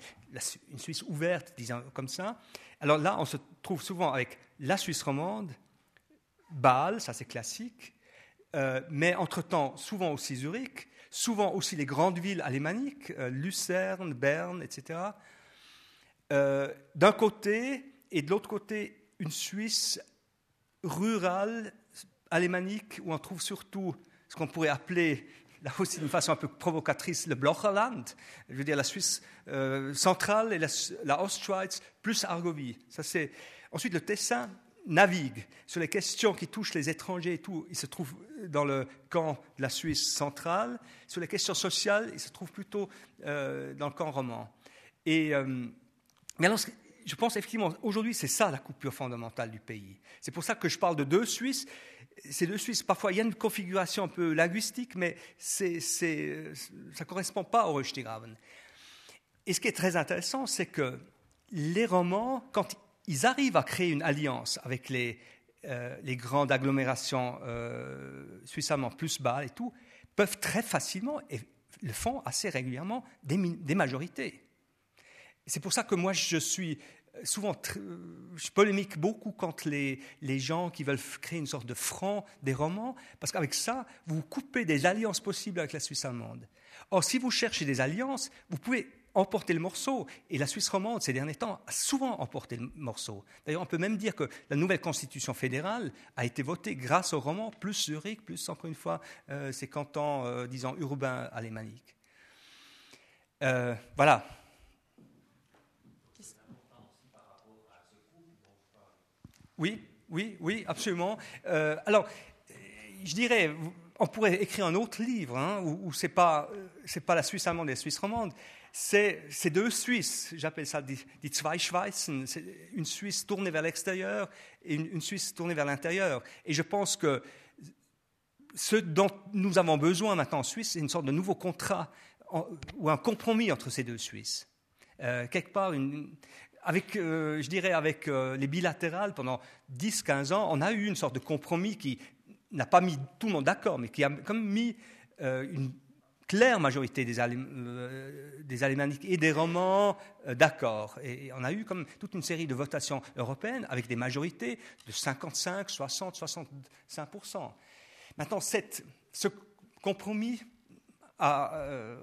une Suisse ouverte, disons comme ça. Alors là, on se trouve souvent avec la Suisse romande, Bâle, ça c'est classique, euh, mais entre-temps, souvent aussi Zurich, souvent aussi les grandes villes alémaniques, euh, Lucerne, Berne, etc. Euh, d'un côté, et de l'autre côté, une Suisse rurale, alémanique, où on trouve surtout ce qu'on pourrait appeler, là aussi d'une façon un peu provocatrice, le Blocherland, je veux dire la Suisse centrale et la, la Ostschweiz, plus Argovie. Ça, c'est... Ensuite, le Tessin, navigue sur les questions qui touchent les étrangers et tout, il se trouve dans le camp de la Suisse centrale. Sur les questions sociales, il se trouve plutôt euh, dans le camp roman. Et, euh, mais alors, je pense effectivement, aujourd'hui, c'est ça la coupure fondamentale du pays. C'est pour ça que je parle de deux Suisses. Ces deux Suisses, parfois, il y a une configuration un peu linguistique, mais c'est, c'est, ça ne correspond pas au Röstigraven. Et ce qui est très intéressant, c'est que les romans, quand ils arrivent à créer une alliance avec les, euh, grandes agglomérations euh, plus bas et tout, peuvent très facilement, et le font assez régulièrement, des, des majorités. C'est pour ça que moi, je suis souvent, je polémique beaucoup contre les, les, gens qui veulent créer une sorte de front des romans, parce qu'avec ça, vous coupez des alliances possibles avec la Suisse allemande. Or, si vous cherchez des alliances, vous pouvez emporter le morceau. Et la Suisse romande, ces derniers temps, a souvent emporté le morceau. D'ailleurs, on peut même dire que la nouvelle constitution fédérale a été votée grâce au roman, plus Zurich, plus, encore une fois, euh, ces cantons, euh, disons, urbains alémaniques. Euh, voilà. Oui, oui, oui, absolument. alors, je dirais, on pourrait écrire un autre livre hein, où, ce n'est pas, pas la Suisse allemande et la Suisse romande, c'est deux Suisses, j'appelle ça die, die zwei une Suisse tournée vers l'extérieur et une, Suisse tournée vers l'intérieur. Et je pense que ce dont nous avons besoin maintenant en Suisse, c'est une sorte de nouveau contrat ou un compromis entre ces deux Suisses. Euh, quelque part, avec, euh, je dirais avec euh, les bilatérales, pendant 10-15 ans, on a eu une sorte de compromis qui n'a pas mis tout le monde d'accord, mais qui a comme mis une claire majorité des, euh, alémaniques et des romans euh, d'accord. Et, on a eu comme toute une série de votations européennes avec des majorités de 55, 60, 65 Maintenant, cette, ce compromis a euh,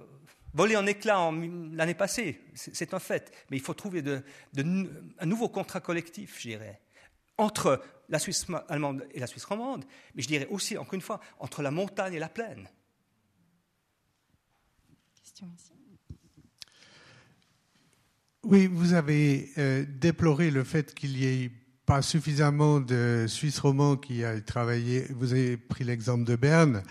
volé en éclats l'année passée, c'est un fait. Mais il faut trouver de, un nouveau contrat collectif, je dirais, entre la Suisse allemande et la Suisse romande, mais je dirais aussi, encore une fois, entre la montagne et la plaine. Oui, vous avez euh, déploré le fait qu'il n'y ait pas suffisamment de Suisses romans qui aient travaillé. Vous avez pris l'exemple de Berne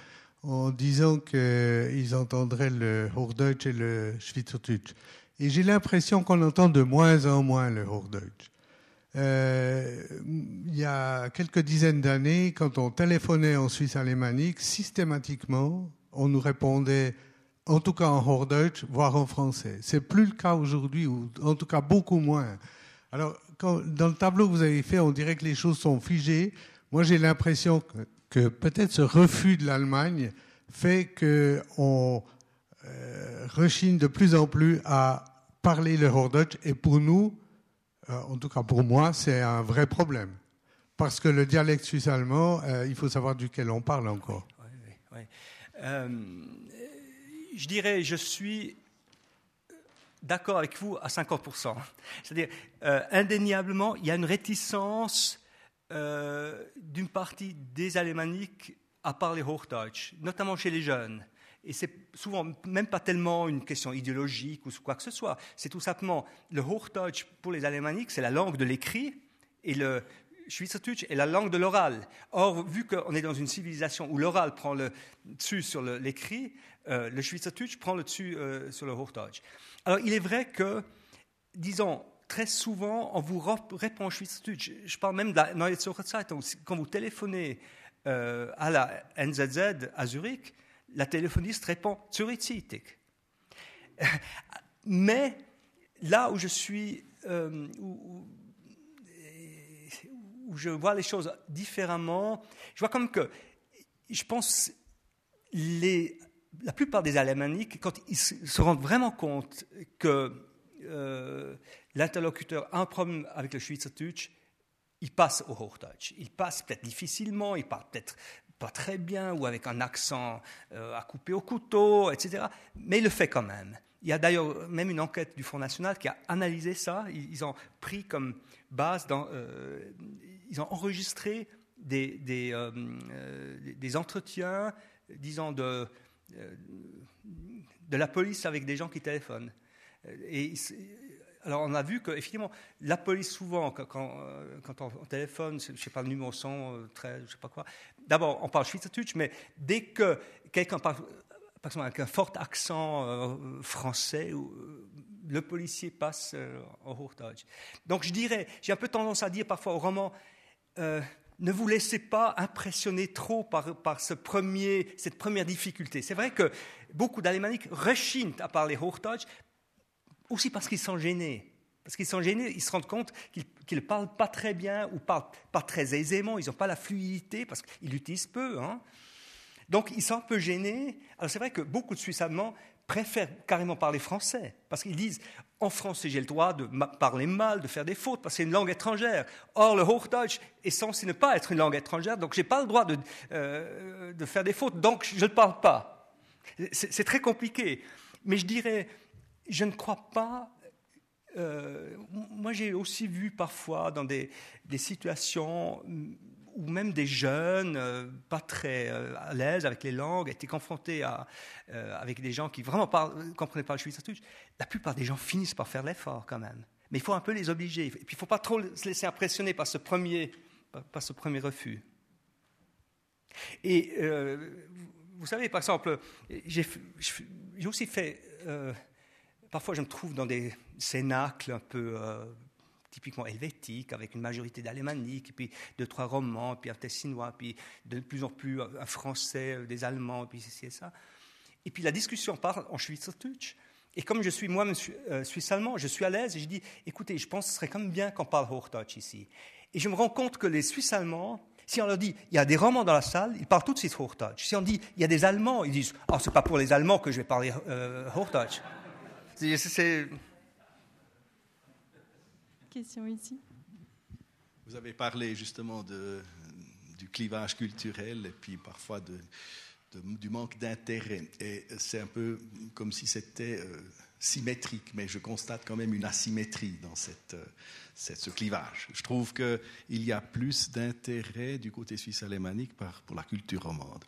en disant qu'ils entendraient le Hochdeutsch et le Schweizerdeutsch. Et j'ai l'impression qu'on entend de moins en moins le Hochdeutsch. Euh, il y a quelques dizaines d'années, quand on téléphonait en Suisse alémanique, systématiquement, on nous répondait en tout cas en Hochdeutsch, voire en français. C'est plus le cas aujourd'hui, ou en tout cas beaucoup moins. Alors, dans le tableau que vous avez fait, on dirait que les choses sont figées. Moi, j'ai l'impression que, peut-être ce refus de l'Allemagne fait qu'on euh, rechigne de plus en plus à parler le Hochdeutsch. Et pour nous, euh, en tout cas pour moi, c'est un vrai problème. Parce que le dialecte suisse-allemand, euh, il faut savoir duquel on parle encore. Oui je dirais, je suis d'accord avec vous à 50%. C'est-à-dire, euh, indéniablement, il y a une réticence euh, d'une partie des Alémaniques à parler Hochdeutsch, notamment chez les jeunes. Et c'est souvent même pas tellement une question idéologique ou quoi que ce soit. C'est tout simplement le Hochdeutsch pour les alémaniques, c'est la langue de l'écrit, et le Schweizerdeutsch est la langue de l'oral. Or, vu qu'on est dans une civilisation où l'oral prend le dessus sur l'écrit, euh, le Schweizerdeutsch prend le dessus euh, sur le Hochdeutsch. Alors, il est vrai que, disons, très souvent, on vous répond Schweizerdeutsch. Je parle même de la Neue Zeitung. Quand vous téléphonez euh, à la NZZ à Zurich, la téléphoniste répond Zurich Mais là où je suis, euh, où, je vois les choses différemment, je vois comme que, je pense, les, la plupart des Alémaniques, quand ils se rendent vraiment compte que euh, l'interlocuteur a un problème avec le Schweizerdeutsch, il passe au Hochdeutsch. Il passe peut-être difficilement, il parle peut-être pas très bien ou avec un accent euh, à couper au couteau, etc. Mais il le fait quand même. Il y a d'ailleurs même une enquête du Front National qui a analysé ça. Ils, ont pris comme base, euh, ils ont enregistré des, entretiens, disons, de la police avec des gens qui téléphonent. Alors, on a vu qu'effectivement, la police, souvent, quand, quand on, téléphone, je ne sais pas, le numéro 100, 13, je ne sais pas quoi, d'abord, on parle Schweizerdeutsch, mais dès que quelqu'un parle, par exemple, avec un fort accent euh, français, euh, le policier passe euh, au Hochdeutsch. Donc, je dirais, j'ai un peu tendance à dire parfois au roman, ne vous laissez pas impressionner trop par, par cette première difficulté. C'est vrai que beaucoup d'Alémaniques rechignent à parler Hochdeutsch aussi parce qu'ils sont gênés. Parce qu'ils sont gênés, ils se rendent compte qu'ils ne parlent pas très bien ou parlent pas très aisément, ils n'ont pas la fluidité parce qu'ils l'utilisent peu. Hein. Donc ils sont un peu gênés. Alors c'est vrai que beaucoup de Suisses allemands préfèrent carrément parler français parce qu'ils disent en français j'ai le droit de parler mal, de faire des fautes parce que c'est une langue étrangère. Or le Hochdeutsch est censé ne pas être une langue étrangère, donc je n'ai pas le droit de, euh, de faire des fautes, donc je ne parle pas. C'est très compliqué. Mais je dirais, je ne crois pas. Euh, moi, j'ai aussi vu parfois dans des, situations où même des jeunes, euh, pas très euh, à l'aise avec les langues, étaient confrontés à, avec des gens qui vraiment ne comprenaient pas le schweizerdeutsch. La plupart des gens finissent par faire l'effort quand même. Mais il faut un peu les obliger. Et puis il ne faut pas trop se laisser impressionner par ce premier, par ce premier refus. Et vous savez, par exemple, j'ai aussi fait Parfois, je me trouve dans des cénacles un peu euh, typiquement helvétiques, avec une majorité d'alémaniques, puis deux, trois romans, puis un tessinois, puis de plus en plus un français, euh, des allemands, puis ceci et ça. Et puis la discussion part en schweizerdeutsch. Et comme je suis moi-même euh, suisse-allemand, je suis à l'aise et je dis, écoutez, je pense que ce serait quand même bien qu'on parle Hochdeutsch ici. Et je me rends compte que les Suisses-allemands, si on leur dit, il y a des romans dans la salle, ils parlent tout de suite Hochdeutsch. Si on dit, il y a des Allemands, ils disent, oh, c'est pas pour les Allemands que je vais parler Hochdeutsch. C'est. Question ici. Vous avez parlé justement de, du clivage culturel et puis parfois de, du manque d'intérêt. Et c'est un peu comme si c'était euh, symétrique, mais je constate quand même une asymétrie dans cette, euh, cette, ce clivage. Je trouve qu'il y a plus d'intérêt du côté suisse alémanique pour la culture romande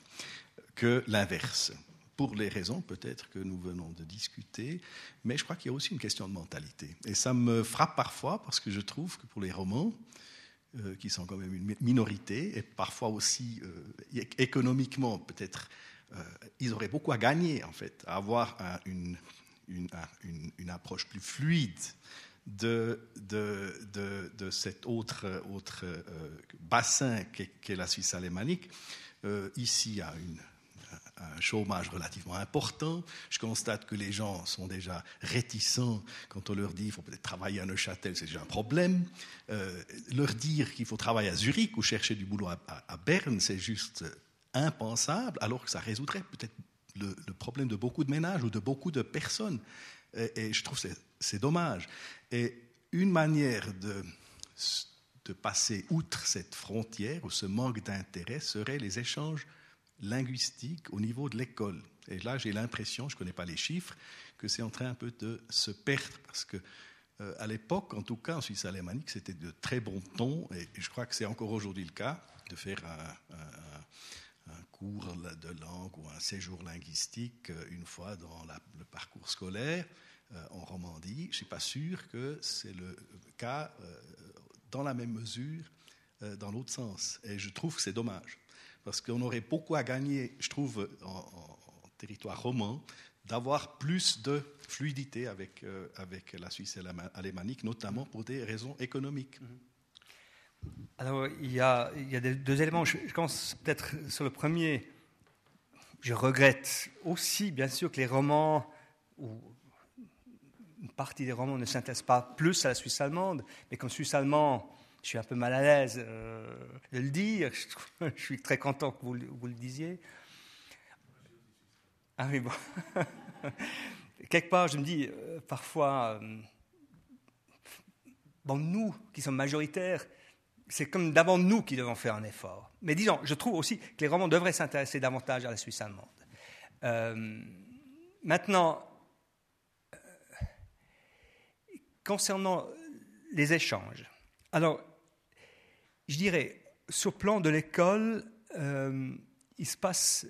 que l'inverse pour les raisons peut-être que nous venons de discuter, mais je crois qu'il y a aussi une question de mentalité. Et ça me frappe parfois parce que je trouve que pour les romans, euh, qui sont quand même une minorité, et parfois aussi euh, économiquement peut-être, euh, ils auraient beaucoup à gagner en fait, à avoir une, une, une, approche plus fluide de, de, de, de cet autre, autre bassin qu'est la Suisse alémanique. ici, a une un chômage relativement important. Je constate que les gens sont déjà réticents quand on leur dit qu'il faut peut-être travailler à Neuchâtel, c'est déjà un problème. Euh, leur dire qu'il faut travailler à Zurich ou chercher du boulot à, Berne, c'est juste impensable, alors que ça résoudrait peut-être le, problème de beaucoup de ménages ou de beaucoup de personnes. Et, je trouve que c'est dommage. Et une manière de, de passer outre cette frontière ou ce manque d'intérêt serait les échanges linguistique au niveau de l'école. Et là, j'ai l'impression, je ne connais pas les chiffres, que c'est en train un peu de se perdre parce que euh, à l'époque, en tout cas en Suisse alémanique, c'était de très bon ton, et je crois que c'est encore aujourd'hui le cas, de faire un cours de langue ou un séjour linguistique une fois dans le parcours scolaire en Romandie. Je ne suis pas sûr que c'est le cas dans la même mesure dans l'autre sens. Et je trouve que c'est dommage parce qu'on aurait beaucoup à gagner, je trouve, en, territoire roman, d'avoir plus de fluidité avec, euh, avec la Suisse et l'alémanique, notamment pour des raisons économiques. Mm-hmm. Alors, il y a, il y a deux éléments. Je, commence peut-être sur le premier. Je regrette aussi, bien sûr, que les romans, ou une partie des romans ne s'intéressent pas plus à la Suisse allemande, mais comme Suisse allemand, je suis un peu mal à l'aise euh, de le dire. Je, suis très content que vous, le disiez. Ah oui, bon. Quelque part, je me dis euh, parfois, euh, nous qui sommes majoritaires, c'est comme d'abord nous qui devons faire un effort. Mais disons, je trouve aussi que les romans devraient s'intéresser davantage à la Suisse allemande. maintenant, concernant les échanges, alors, je dirais, sur le plan de l'école, euh, il se passe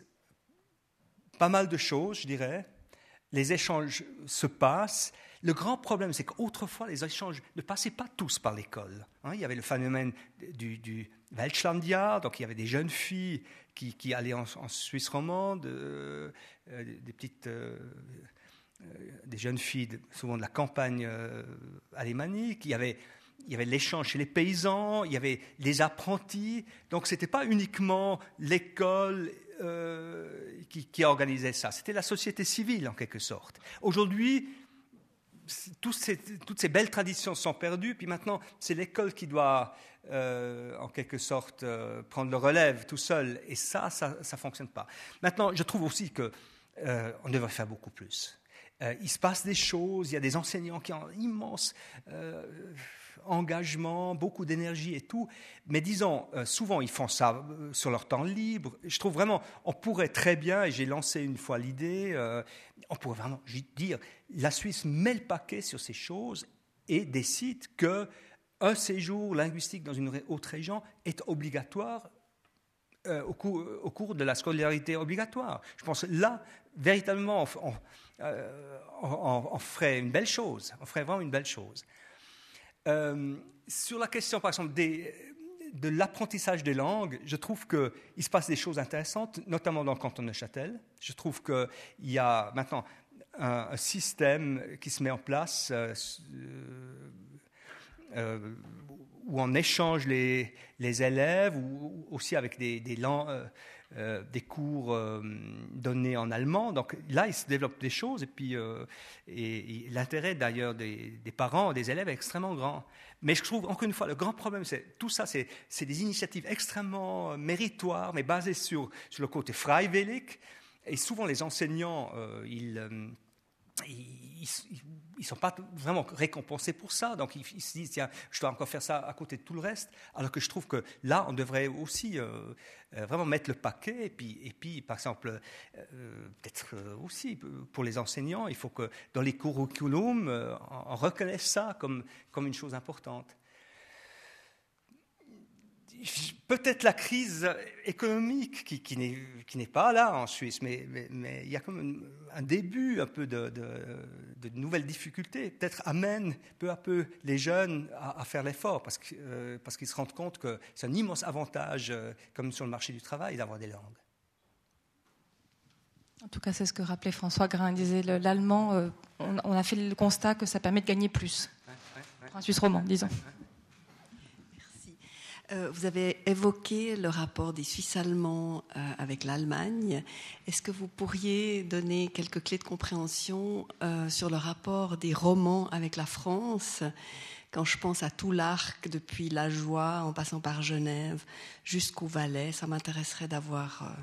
pas mal de choses, je dirais. Les échanges se passent. Le grand problème, c'est qu'autrefois, les échanges ne passaient pas tous par l'école. Hein. il y avait le phénomène du, du donc il y avait des jeunes filles qui, allaient en, Suisse romande, euh, euh, des petites. des jeunes filles, souvent de la campagne alémanique. Il y avait il y avait l'échange chez les paysans, il y avait les apprentis. Donc ce n'était pas uniquement l'école euh, qui, organisait ça, c'était la société civile en quelque sorte. Aujourd'hui, toutes ces, belles traditions sont perdues, puis maintenant c'est l'école qui doit euh, en quelque sorte euh, prendre le relève tout seul, et ça, ça ne fonctionne pas. Maintenant, je trouve aussi qu'on on devrait faire beaucoup plus. il se passe des choses, il y a des enseignants qui ont immense engagement, beaucoup d'énergie et tout. Mais disons, euh, souvent ils font ça euh, sur leur temps libre. Je trouve vraiment, on pourrait très bien, et j'ai lancé une fois l'idée, euh, on pourrait vraiment dire, la Suisse met le paquet sur ces choses et décide que un séjour linguistique dans une autre région est obligatoire au, cours, de la scolarité obligatoire. Je pense là, véritablement, on, on, ferait une belle chose. On ferait vraiment une belle chose. Euh, sur la question, par exemple, de l'apprentissage des langues, je trouve qu'il se passe des choses intéressantes, notamment dans le canton de Châtel. Je trouve qu'il y a maintenant un, système qui se met en place euh, euh, où on échange les, élèves, ou aussi avec des, des langues euh, des cours euh, donnés en allemand. Donc là, il se développe des choses et puis euh, l'intérêt d'ailleurs des, parents, des élèves est extrêmement grand. Mais je trouve encore une fois le grand problème, c'est tout ça, c'est des initiatives extrêmement méritoires, mais basées sur, sur le côté freiwillig. Et souvent, les enseignants, ils ils ne sont pas vraiment récompensés pour ça. Donc ils, se disent, tiens, je dois encore faire ça à côté de tout le reste. Alors que je trouve que là, on devrait aussi euh, euh, vraiment mettre le paquet. Et puis, et puis par exemple, euh, peut-être aussi pour les enseignants, il faut que dans les curriculums, on reconnaisse ça comme, comme une chose importante peut-être la crise économique qui, qui n'est pas là en Suisse, mais, mais, il y a comme un, début un peu de, de, nouvelles difficultés, peut-être amène peu à peu les jeunes à, faire l'effort, parce qu'ils euh, parce qu'ils se rendent compte que c'est un immense avantage, euh, comme sur le marché du travail, d'avoir des langues. En tout cas, c'est ce que rappelait François Grain. Il disait l'allemand, euh, on, a fait le constat que ça permet de gagner plus. un Suisse roman, disons. Euh, vous avez évoqué le rapport des Suisses allemands euh, avec l'Allemagne. Est-ce que vous pourriez donner quelques clés de compréhension euh, sur le rapport des romans avec la France quand je pense à tout l'arc, depuis la Joie en passant par Genève jusqu'au Valais, ça m'intéresserait d'avoir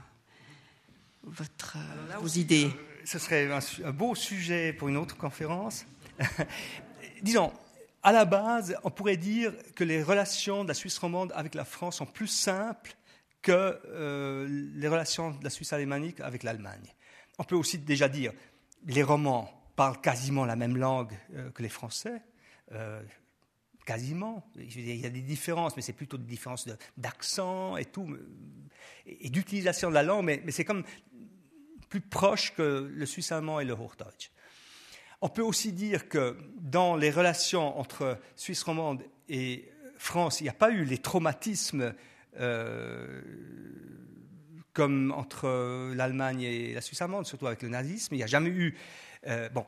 votre, vos idées. ce serait un, beau sujet pour une autre conférence. Disons, à la base, on pourrait dire que les relations de la Suisse romande avec la France sont plus simples que euh, les relations de la Suisse alémanique avec l'Allemagne. On peut aussi déjà dire les romans parlent quasiment la même langue euh, que les Français. Euh, quasiment. Il y a des différences, mais c'est plutôt des différences d'accent et tout, et, d'utilisation de la langue, mais, c'est comme plus proche que le suisse allemand et le Hochdeutsch. On peut aussi dire que dans les relations entre Suisse romande et France, il n'y a pas eu les traumatismes euh, comme entre l'Allemagne et la Suisse allemande, surtout avec le nazisme. Il n'y a jamais eu. Euh, bon,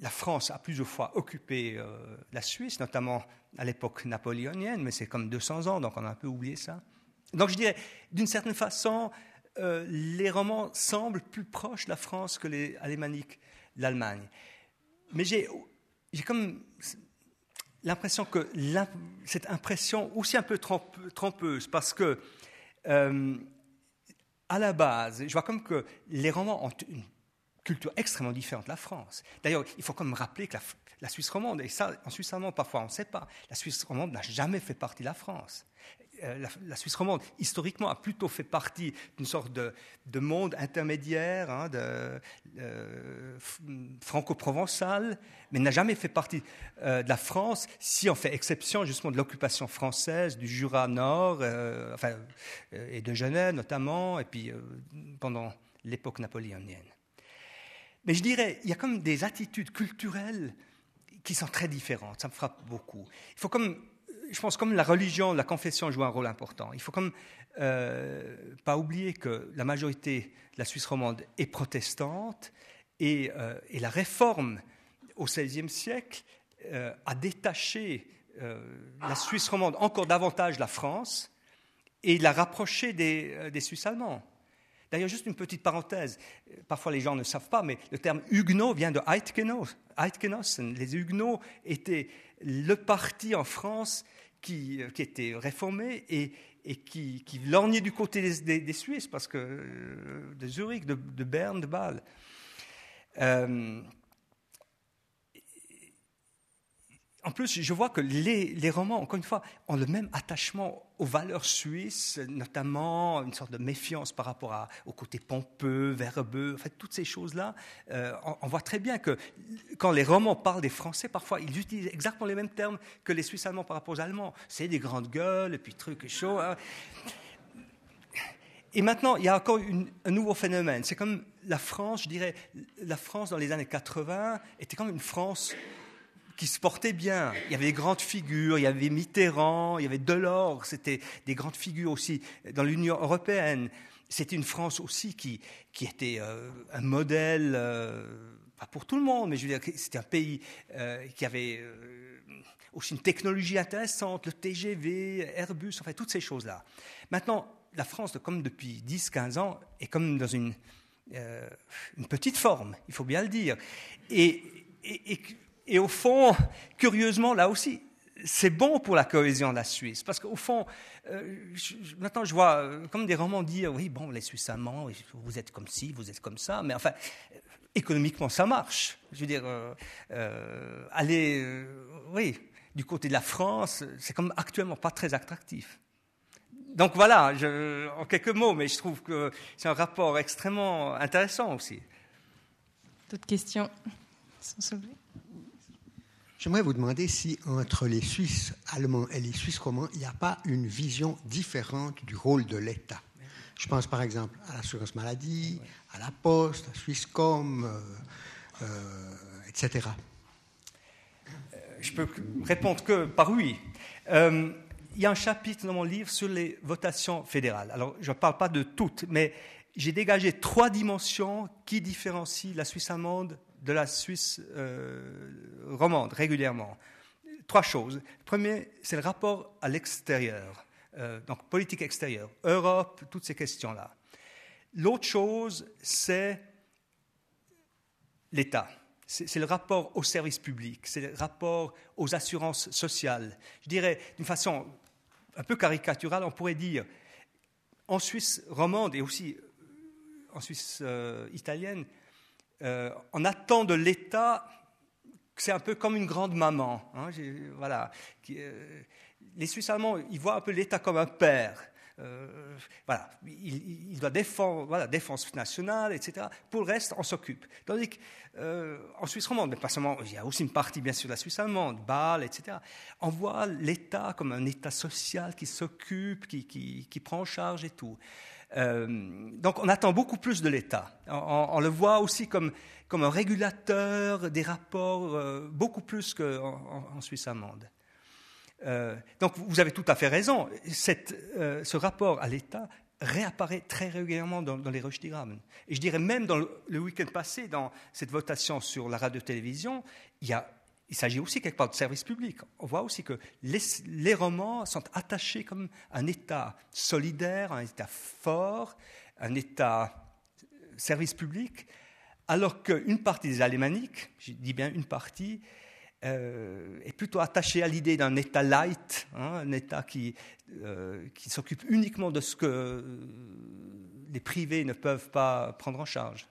la France a plusieurs fois occupé euh, la Suisse, notamment à l'époque napoléonienne, mais c'est comme 200 ans, donc on a un peu oublié ça. Donc je dirais, d'une certaine façon, les romans semblent plus proches de la France que les alémaniques l'Allemagne. Mais j'ai comme l'impression que cette impression aussi un peu trompeuse, parce que euh, à la base, je vois comme que les romans ont une culture extrêmement différente de la France. D'ailleurs, il faut comme rappeler que la, Suisse romande, et ça, en Suisse romande, parfois on ne sait pas, la Suisse romande n'a jamais fait partie de la France. Euh, la, Suisse romande, historiquement, a plutôt fait partie d'une sorte de, monde intermédiaire, hein, euh, franco-provençal, mais n'a jamais fait partie euh, de la France, si on fait exception justement de l'occupation française du Jura Nord, enfin, et de Genève notamment, et puis pendant l'époque napoléonienne. Mais je dirais, il y a comme des attitudes culturelles qui sont très différentes, ça me frappe beaucoup. Il faut comme je pense comme la religion, la confession joue un rôle important. Il faut comme euh, pas oublier que la majorité de la Suisse romande est protestante et, euh, la réforme au XVIe siècle euh, a détaché la Suisse romande encore davantage de la France et l'a rapproché des, des Suisses allemands. D'ailleurs, juste une petite parenthèse, parfois les gens ne savent pas, mais le terme huguenot vient de Eidgenossen. Les huguenots étaient le parti en France qui, euh, était réformé et, qui, lorgnait du côté des, Suisses, parce que euh, de Zurich, de, de, Berne, de Bâle. Euh, en plus, je vois que les, romans, encore une fois, ont le même attachement aux valeurs suisses, notamment une sorte de méfiance par rapport au côté pompeux, verbeux, en fait, toutes ces choses-là. Euh, on, voit très bien que quand les romans parlent des Français, parfois, ils utilisent exactement les mêmes termes que les Suisses allemands par rapport aux Allemands. C'est des grandes gueules, et puis trucs chauds. Hein. Et maintenant, il y a encore un nouveau phénomène. C'est comme la France, je dirais, la France dans les années 80 était comme une France qui se portait bien. Il y avait des grandes figures, il y avait Mitterrand, il y avait Delors, c'était des grandes figures aussi dans l'Union européenne. C'était une France aussi qui, qui était euh, un modèle, euh, pas pour tout le monde, mais je veux dire, c'était un pays euh, qui avait aussi une technologie intéressante, le TGV, Airbus, enfin toutes ces choses-là. Maintenant, la France, comme depuis 10-15 ans, est comme dans une, une petite forme, il faut bien le dire. et au fond, curieusement, là aussi, c'est bon pour la cohésion de la Suisse. Parce qu'au fond, euh, maintenant je vois euh, comme des romans dire oui, bon, les Suisses allemands, vous êtes comme ci, vous êtes comme ça, mais enfin, économiquement, ça marche. Je veux dire, euh, aller, oui, du côté de la France, c'est comme actuellement pas très attractif. Donc voilà, je, en quelques mots, mais je trouve que c'est un rapport extrêmement intéressant aussi. D'autres questions? Sont J'aimerais vous demander si entre les Suisses allemands et les Suisses romans, il n'y a pas une vision différente du rôle de l'État. Je pense par exemple à l'assurance maladie, à la poste, à Swisscom, euh, euh, etc. Euh, je peux répondre que par oui. il y a un chapitre dans mon livre sur les votations fédérales. Alors, je ne parle pas de toutes, mais j'ai dégagé trois dimensions qui différencient la Suisse allemande de la Suisse euh, romande régulièrement. Trois choses. Premier, c'est le rapport à l'extérieur, euh, donc politique extérieure, Europe, toutes ces questions-là. L'autre chose, c'est l'État. C'est le rapport au service public, c'est le rapport aux assurances sociales. Je dirais d'une façon un peu caricaturale, on pourrait dire en Suisse romande et aussi en Suisse euh, italienne, euh, on attend de l'État c'est un peu comme une grande maman. Hein, voilà. Euh, les Suisses allemands, ils voient un peu l'État comme un père. euh, voilà, il, doit défendre, voilà, défense nationale, etc. Pour le reste, on s'occupe. Tandis qu'en euh, Suisse romande, mais pas seulement, il y a aussi une partie, bien sûr, de la Suisse allemande, Bâle, etc. On voit l'État comme un État social qui s'occupe, qui, qui, prend en charge et tout. Euh, donc on attend beaucoup plus de l'État. On, le voit aussi comme, comme un régulateur des rapports, beaucoup plus qu'en en Suisse allemande. Euh, donc vous avez tout à fait raison. Euh, ce rapport à l'État réapparaît très régulièrement dans, les Röstigraben. Et je dirais même dans le, week-end passé, dans cette votation sur la radio-télévision, il, il s'agit aussi quelque part de service public. On voit aussi que les, romans sont attachés comme un État solidaire, un État fort, un État euh, service public, alors qu'une partie des Alémaniques, je dis bien une partie, euh, est plutôt attaché à l'idée d'un État light, hein, un État qui, euh, qui s'occupe uniquement de ce que les privés ne peuvent pas prendre en charge.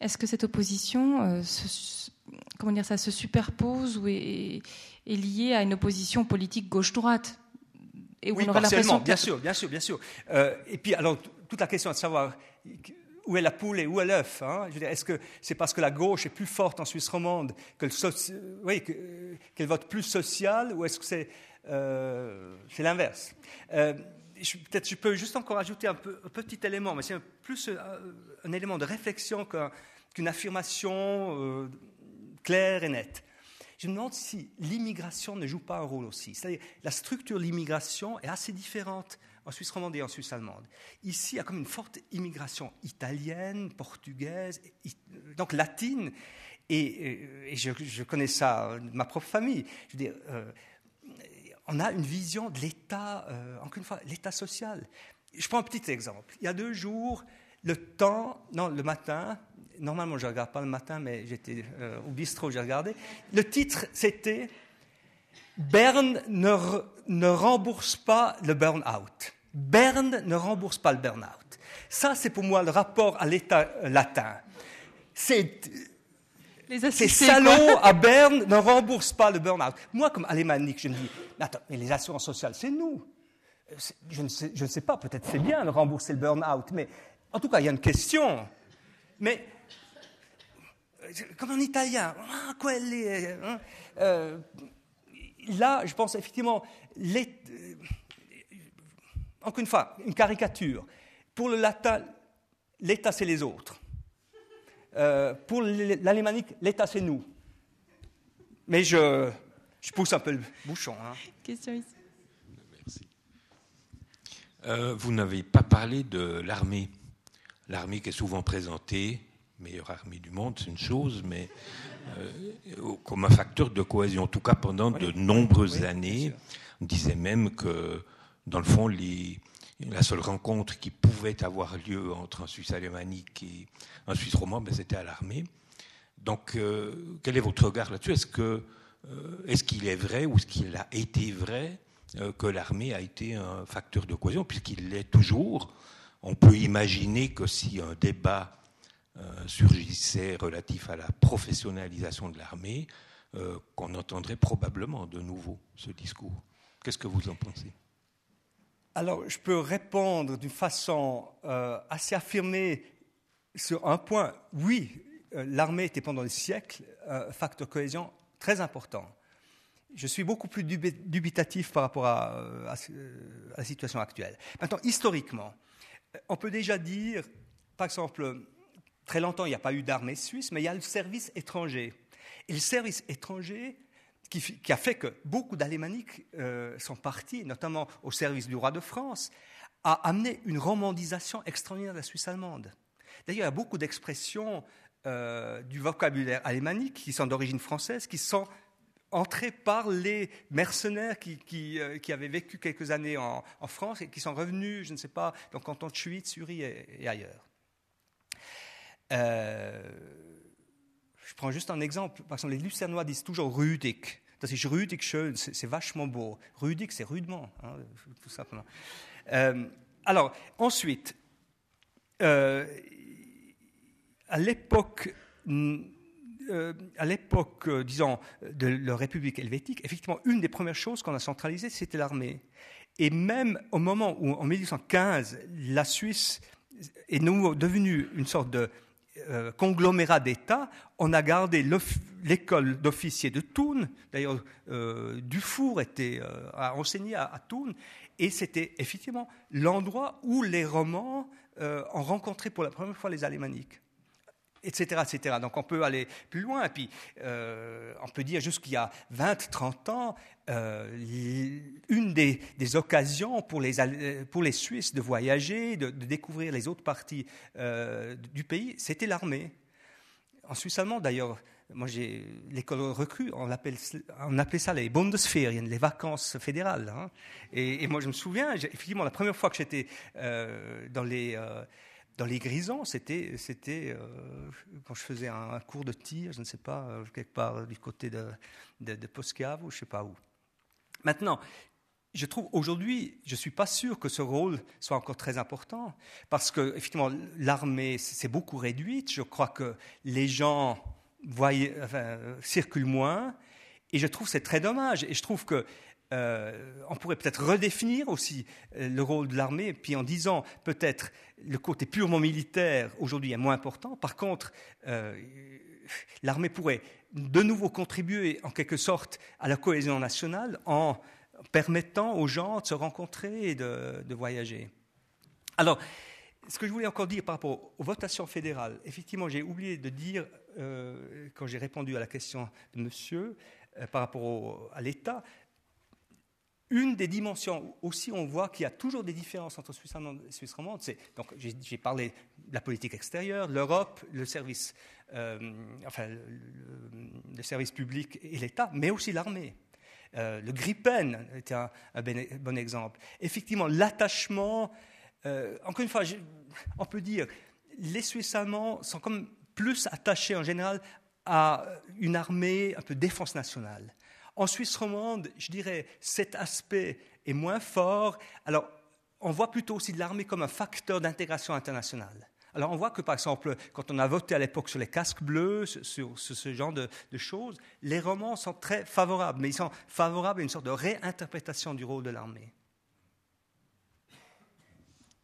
Est-ce que cette opposition, se, comment dire, ça se superpose ou est, est liée à une opposition politique gauche-droite. Et oui, partiellement, bien sûr, bien sûr, bien sûr. et puis, alors, toute la question est de savoir où est la poule et où est l'œuf hein. Est-ce que c'est parce que la gauche est plus forte en Suisse romande qu'elle oui, vote plus social ou est-ce que c'est euh, l'inverse? Euh, Peut-être je peux juste encore ajouter un, petit élément, mais c'est plus euh, un, élément de réflexion qu'une affirmation euh, claire et nette. Je me demande si l'immigration ne joue pas un rôle aussi. C'est-à-dire la structure de l'immigration est assez différente en Suisse romande et en Suisse allemande. Ici, il y a comme une forte immigration italienne, portugaise, donc latine, et, je, connais ça de ma propre famille. Euh, on a une vision de l'État, euh, encore une fois, l'État social. Je prends un petit exemple. Il y a deux jours, le temps, non, le matin, normalement je ne regarde pas le matin, mais j'étais euh, au bistrot, j'ai regardé. Le titre, c'était Berne ne, rembourse pas le burn-out. Berne ne rembourse pas le burn-out. Ça, c'est pour moi le rapport à l'État latin. C'est ces salauds à Berne ne remboursent pas le burn-out. Moi, comme alémanique, je me dis, attends, mais les assurances sociales, c'est nous. Je ne, sais, pas, peut-être c'est bien de rembourser le burn-out, mais en tout cas, il y a une question. Mais, comme en italien, ah, est, hein, euh, là, je pense effectivement, euh, encore une fois, une caricature. Pour le latin, l'État, c'est les autres. Euh, pour l'alémanique, l'État, c'est nous. Mais je, je, pousse un peu le bouchon. Hein. Question ici. Merci. Euh, vous n'avez pas parlé de l'armée. L'armée qui est souvent présentée, meilleure armée du monde, c'est une chose, mais euh, comme un facteur de cohésion. En tout cas, pendant de nombreuses années, on disait même que, dans le fond, la seule rencontre qui pouvait avoir lieu entre un Suisse alémanique et un Suisse roman, ben, c'était à l'armée. Donc, euh, quel est votre regard là-dessus? Est-ce que euh, est-ce qu'il est vrai ou est-ce qu'il a été vrai que l'armée a été un facteur de cohésion, puisqu'il l'est toujours? On peut imaginer que si un débat surgissait relatif à la professionnalisation de l'armée, euh, qu'on entendrait probablement de nouveau ce discours. Qu'est-ce que vous en pensez? Alors, je peux répondre d'une façon euh, assez affirmée sur un point. Oui, l'armée était pendant des siècles un facteur de cohésion très important. Je suis beaucoup plus dubitatif par rapport à, la situation actuelle. Maintenant, historiquement, on peut déjà dire, par exemple, Très longtemps, il n'y a pas eu d'armée suisse, mais il y a le service étranger. Et le service étranger, qui, a fait que beaucoup d'Alémaniques euh, sont partis, notamment au service du roi de France, a amené une romandisation extraordinaire de la Suisse allemande. D'ailleurs, il y a beaucoup d'expressions euh, du vocabulaire alémanique qui sont d'origine française, qui sont entrées par les mercenaires qui, euh, avaient vécu quelques années en, France et qui sont revenus, je ne sais pas, dans le canton de Schwyz, et ailleurs. Euh, je prends juste un exemple. Par exemple, les Lucernois disent toujours rudique. Das ist rudig schön, c'est vachement beau. Rudique, c'est rudement, hein, tout simplement. Euh, alors, ensuite, euh, à l'époque, à l'époque, disons, de la République helvétique, effectivement, une des premières choses qu'on a centralisées, c'était l'armée. Et même au moment où, en 1815, la Suisse est devenue une sorte de euh, conglomérat d'États, on a gardé l'école d'officiers de Thun. D'ailleurs, euh, Dufour était, euh, a enseigné à, à Thun. Et c'était effectivement l'endroit où les Romans ont rencontré pour la première fois les Alémaniques etc., etc. Donc on peut aller plus loin. Et puis euh, on peut dire jusqu'il y a 20, 30 ans, euh, une des, occasions pour les, pour les Suisses de voyager, de, découvrir les autres parties euh, du pays, c'était l'armée. En Suisse allemande, d'ailleurs, moi j'ai l'école recrue, on, on appelait ça les Bundesferien, les vacances fédérales. Hein. Et, moi je me souviens, effectivement, la première fois que j'étais dans les dans les grisons, c'était, c'était euh, quand je faisais un, cours de tir, je ne sais pas, euh, quelque part du côté de, de, ou je ne sais pas où. Maintenant, je trouve aujourd'hui, je ne suis pas sûr que ce rôle soit encore très important, parce que effectivement, l'armée s'est beaucoup réduite. Je crois que les gens enfin, circulent moins, et je trouve c'est très dommage. Et je trouve que euh, on pourrait peut-être redéfinir aussi euh, le rôle de l'armée, puis en disant peut-être le côté purement militaire aujourd'hui est moins important. Par contre, euh, l'armée pourrait de nouveau contribuer en quelque sorte à la cohésion nationale en permettant aux gens de se rencontrer et de, voyager. Alors, ce que je voulais encore dire par rapport aux votations fédérales, effectivement, j'ai oublié de dire, quand j'ai répondu à la question de monsieur, par rapport à l'État, une des dimensions aussi, on voit qu'il y a toujours des différences entre Suisse allemande et Suisse romande. donc j'ai parlé de la politique extérieure, l'Europe, le service, euh, enfin le, service public et l'État, mais aussi l'armée. Euh, le Gripen était un, bon exemple. Effectivement, l'attachement. Euh, encore une fois, on peut dire les Suisses allemands sont comme plus attachés en général à une armée un peu défense nationale. En Suisse romande, je dirais, cet aspect est moins fort. Alors, on voit plutôt aussi l'armée comme un facteur d'intégration internationale. Alors, on voit que, par exemple, quand on a voté à l'époque sur les casques bleus, sur, ce genre de, de, choses, les romans sont très favorables, mais ils sont favorables à une sorte de réinterprétation du rôle de l'armée.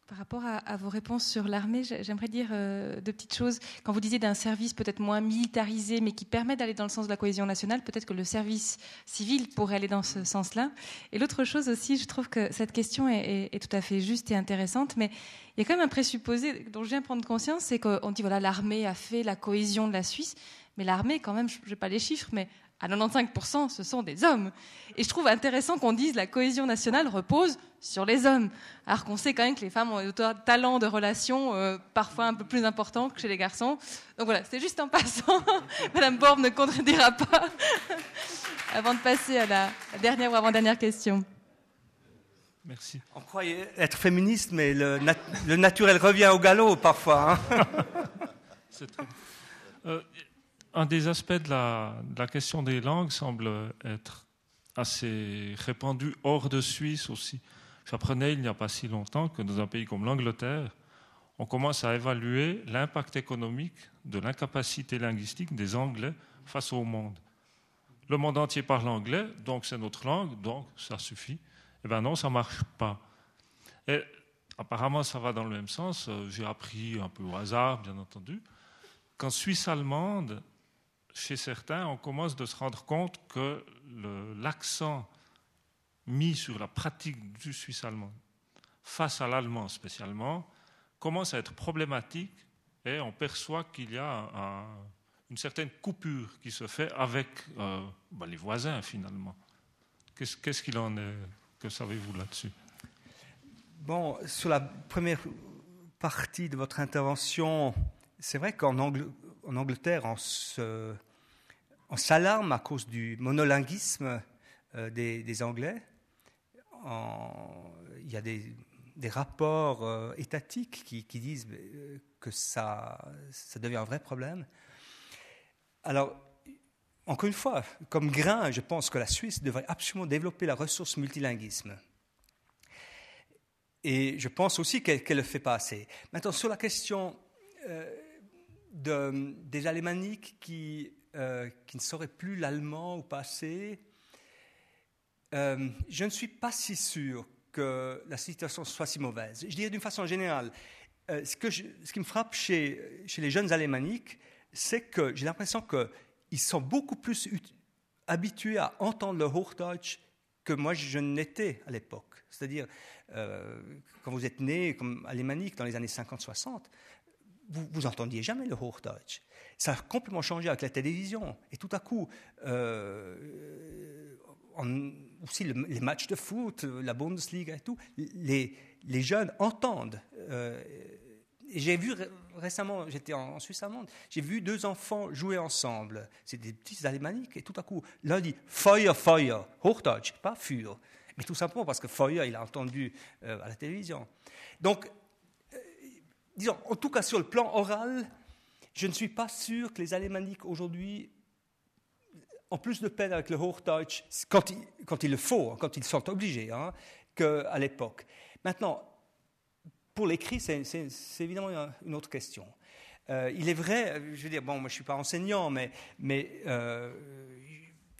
Par rapport à, vos réponses sur l'armée, j'aimerais dire euh, deux petites choses. Quand vous disiez d'un service peut-être moins militarisé, mais qui permet d'aller dans le sens de la cohésion nationale, peut-être que le service civil pourrait aller dans ce sens-là. Et l'autre chose aussi, je trouve que cette question est, tout à fait juste et intéressante, mais il y a quand même un présupposé dont je viens prendre conscience, c'est qu'on dit voilà l'armée a fait la cohésion de la Suisse, mais l'armée quand même, je n'ai pas les chiffres, mais à 95%, ce sont des hommes. Et je trouve intéressant qu'on dise la cohésion nationale repose sur les hommes, alors qu'on sait quand même que les femmes ont un talent de relation euh, parfois un peu plus important que chez les garçons. Donc voilà, c'est juste en passant. Madame Borb ne contredira pas avant de passer à la dernière ou avant-dernière question. Merci. On croyait être féministe, mais le, naturel revient au galop parfois. Hein. c'est très... Euh, un des aspects de la, question des langues semble être assez répandu hors de Suisse aussi. J'apprenais il n'y a pas si longtemps que dans un pays comme l'Angleterre, on commence à évaluer l'impact économique de l'incapacité linguistique des Anglais face au monde. Le monde entier parle anglais, donc c'est notre langue, donc ça suffit. Eh bien non, ça ne marche pas. Et apparemment, ça va dans le même sens. J'ai appris un peu au hasard, bien entendu, qu'en Suisse allemande, chez certains, on commence de se rendre compte que l'accent mis sur la pratique du suisse allemand, face à l'allemand spécialement, commence à être problématique et on perçoit qu'il y a une certaine coupure qui se fait avec euh, bah, les voisins finalement. Qu'est-ce qu'il en est? Que savez-vous là-dessus? Bon, sur la première partie de votre intervention, c'est vrai qu'en Angleterre, on se on s'alarme à cause du monolinguisme euh, des, Anglais. il y a des, rapports euh, étatiques qui, disent euh, que ça devient un vrai problème. Alors, encore une fois, comme grain, je pense que la Suisse devrait absolument développer la ressource multilinguisme. Et je pense aussi qu'elle ne le fait pas assez. Maintenant, sur la question de, des alémaniques qui euh, qui ne saurait plus l'allemand ou pas assez, euh, je ne suis pas si sûr que la situation soit si mauvaise. Je dirais d'une façon générale, euh, ce, qui me frappe chez, chez les jeunes alémaniques, c'est que j'ai l'impression qu'ils sont beaucoup plus habitués à entendre le Hochdeutsch que moi je n'étais à l'époque. C'est-à-dire, quand vous êtes né comme alémanique dans les années 50-60, vous, vous entendiez jamais le Hochdeutsch. Ça a complètement changé avec la télévision. Et tout à coup, euh, aussi le- les matchs de foot, la Bundesliga et tout, les, les jeunes entendent. euh, j'ai vu ré- récemment, j'étais en, en Suisse allemande, j'ai vu deux enfants jouer ensemble. C'est des petits alémaniques et tout à coup, l'un dit Feuer, Feuer, Hochdeutsch, pas Fur. Mais tout simplement parce que Feuer, il a entendu euh, à la télévision. Donc, disons, en tout cas sur le plan oral, je ne suis pas sûr que les alémaniques aujourd'hui ont plus de peine avec le Hochdeutsch quand il, le faut, quand ils sont obligés, hein, qu'à l'époque. Maintenant, pour l'écrit, c'est évidemment une- autre question. Euh, il est vrai, je veux dire, bon, moi je ne suis pas enseignant, mais, euh,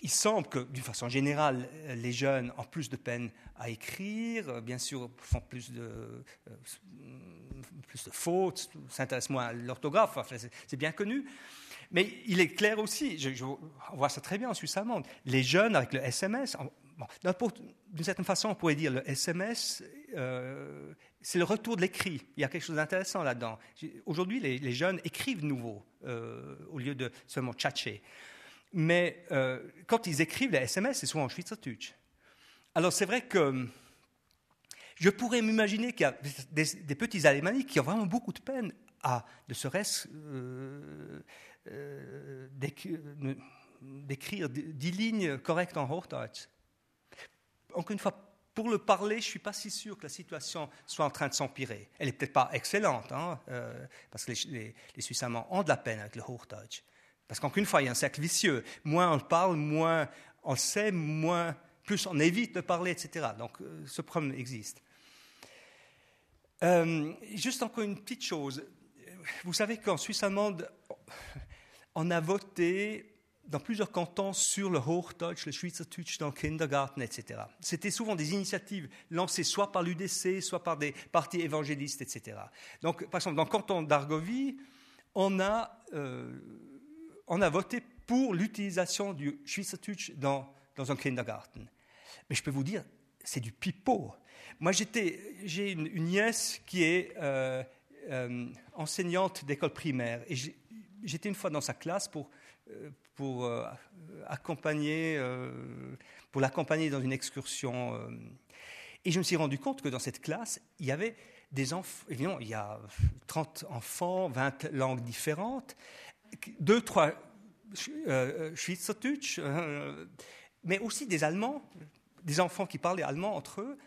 il semble que, d'une façon générale, les jeunes ont plus de peine à écrire, bien sûr, font plus de, euh, plus de fautes, s'intéressent moins à l'orthographe, c'est bien connu. Mais il est clair aussi, je- je- on voit ça très bien en Suisse allemande, les jeunes avec le SMS, d'une certaine façon, on pourrait dire le SMS, euh, c'est le retour de l'écrit. Il y a quelque chose d'intéressant là-dedans. Aujourd'hui, les, les jeunes écrivent nouveau euh, au lieu de seulement tchatcher. Mais euh, quand ils écrivent les SMS, c'est souvent en Schweizerdeutsch. Alors c'est vrai que je pourrais m'imaginer qu'il y a des, petits alémaniques qui ont vraiment beaucoup de peine à, ne serait-ce euh, euh, d'éc- d'écrire dix lignes correctes en Hochdeutsch. Encore une fois, pour le parler, je ne suis pas si sûr que la situation soit en train de s'empirer. Elle n'est peut-être pas excellente, hein, euh, parce que les, les, Suisses allemands ont de la peine avec le Hochdeutsch. Parce qu'encore une fois, il y a un cercle vicieux. Moins on le parle, moins on sait, moins, plus on évite de parler, etc. Donc euh, ce problème existe. Euh, juste encore une petite chose. Vous savez qu'en Suisse allemande, on a voté dans plusieurs cantons sur le Hochdeutsch, le Schweizerdeutsch dans le Kindergarten, etc. C'était souvent des initiatives lancées soit par l'UDC, soit par des partis évangélistes, etc. Donc, par exemple, dans le canton d'Argovie, on a, euh, on a voté pour l'utilisation du Schweizerdeutsch dans, dans un Kindergarten. Mais je peux vous dire, c'est du pipeau. Moi, j'ai une, nièce qui est euh, euh, enseignante d'école primaire. Et j'étais une fois dans sa classe pour, euh, accompagner, pour l'accompagner dans une excursion. et je me suis rendu compte que dans cette classe, il y avait des enfants. Évidemment, il y a 30 enfants, 20 langues différentes, deux, trois euh, Schweizerdeutsch, mais aussi des Allemands, des enfants qui parlaient allemand entre eux.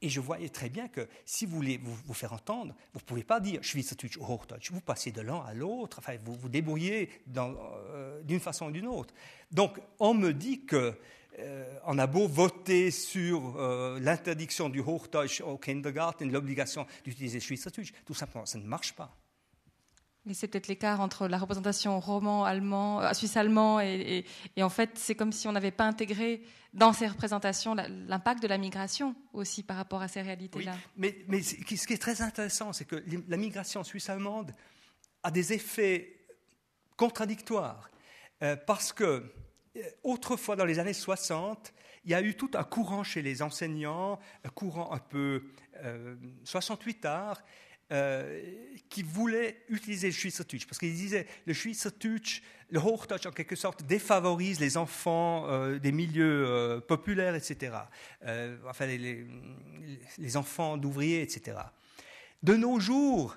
Et je voyais très bien que si vous voulez vous, vous faire entendre, vous ne pouvez pas dire Schweizerdeutsch Hochdeutsch. Vous passez de l'un à l'autre, enfin, vous vous débrouillez euh, d'une façon ou d'une autre. Donc, on me dit que euh, on a beau voter sur euh, l'interdiction du Hochdeutsch au kindergarten, l'obligation d'utiliser Schweizerdeutsch, tout simplement, ça ne marche pas. C'est peut-être l'écart entre la représentation roman, allemand, euh, suisse-allemand, et, et- et en fait, c'est comme si on n'avait pas intégré dans ces représentations l'impact de la migration aussi par rapport à ces réalités-là. Mais, mais ce qui est très intéressant, c'est que la migration suisse-allemande a des effets contradictoires. Euh, parce que, euh, autrefois, dans les années 60, il y a eu tout un courant chez les enseignants, un courant un peu euh, 68 art, euh, qui voulait utiliser le Schweizerdeutsch. Parce qu'ils disaient le Schweizerdeutsch, le Hochdeutsch en quelque sorte, défavorise les enfants euh, des milieux euh, populaires, etc. Enfin, les, les- enfants d'ouvriers, etc. De nos jours,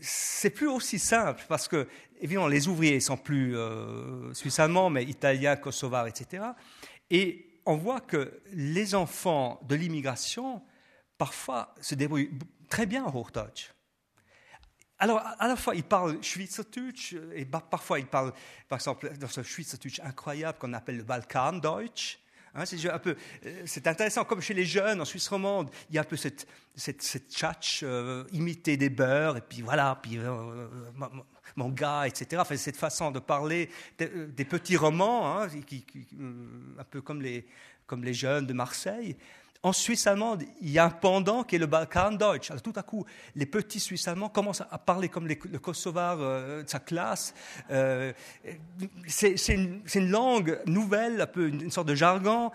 c'est plus aussi simple parce que, évidemment, les ouvriers sont plus suisse-allemands, mais italiens, kosovars, etc. Et on voit que les enfants de l'immigration, parfois, se débrouillent très bien en Hochdeutsch. Alors, à la fois, ils parlent Schweizerdeutsch, et parfois, ils parlent, par exemple, dans ce Schweizerdeutsch incroyable qu'on appelle le Balkandeutsch. Hein, euh, c'est intéressant, comme chez les jeunes en Suisse romande, il y a un peu cette, cette, cette tchatch euh, imiter des beurs, et puis voilà, puis euh, mon, gars, etc. Cette façon de parler des, euh, petits romans, hein, euh, un peu comme les, comme les jeunes de Marseille. En Suisse allemande, il y a un pendant qui est le Balkandeutsch. Alors tout à coup, les petits Suisses allemands commencent à parler comme le Kosovar euh, de sa classe. Euh, c'est une, langue nouvelle, un peu une, sorte de jargon.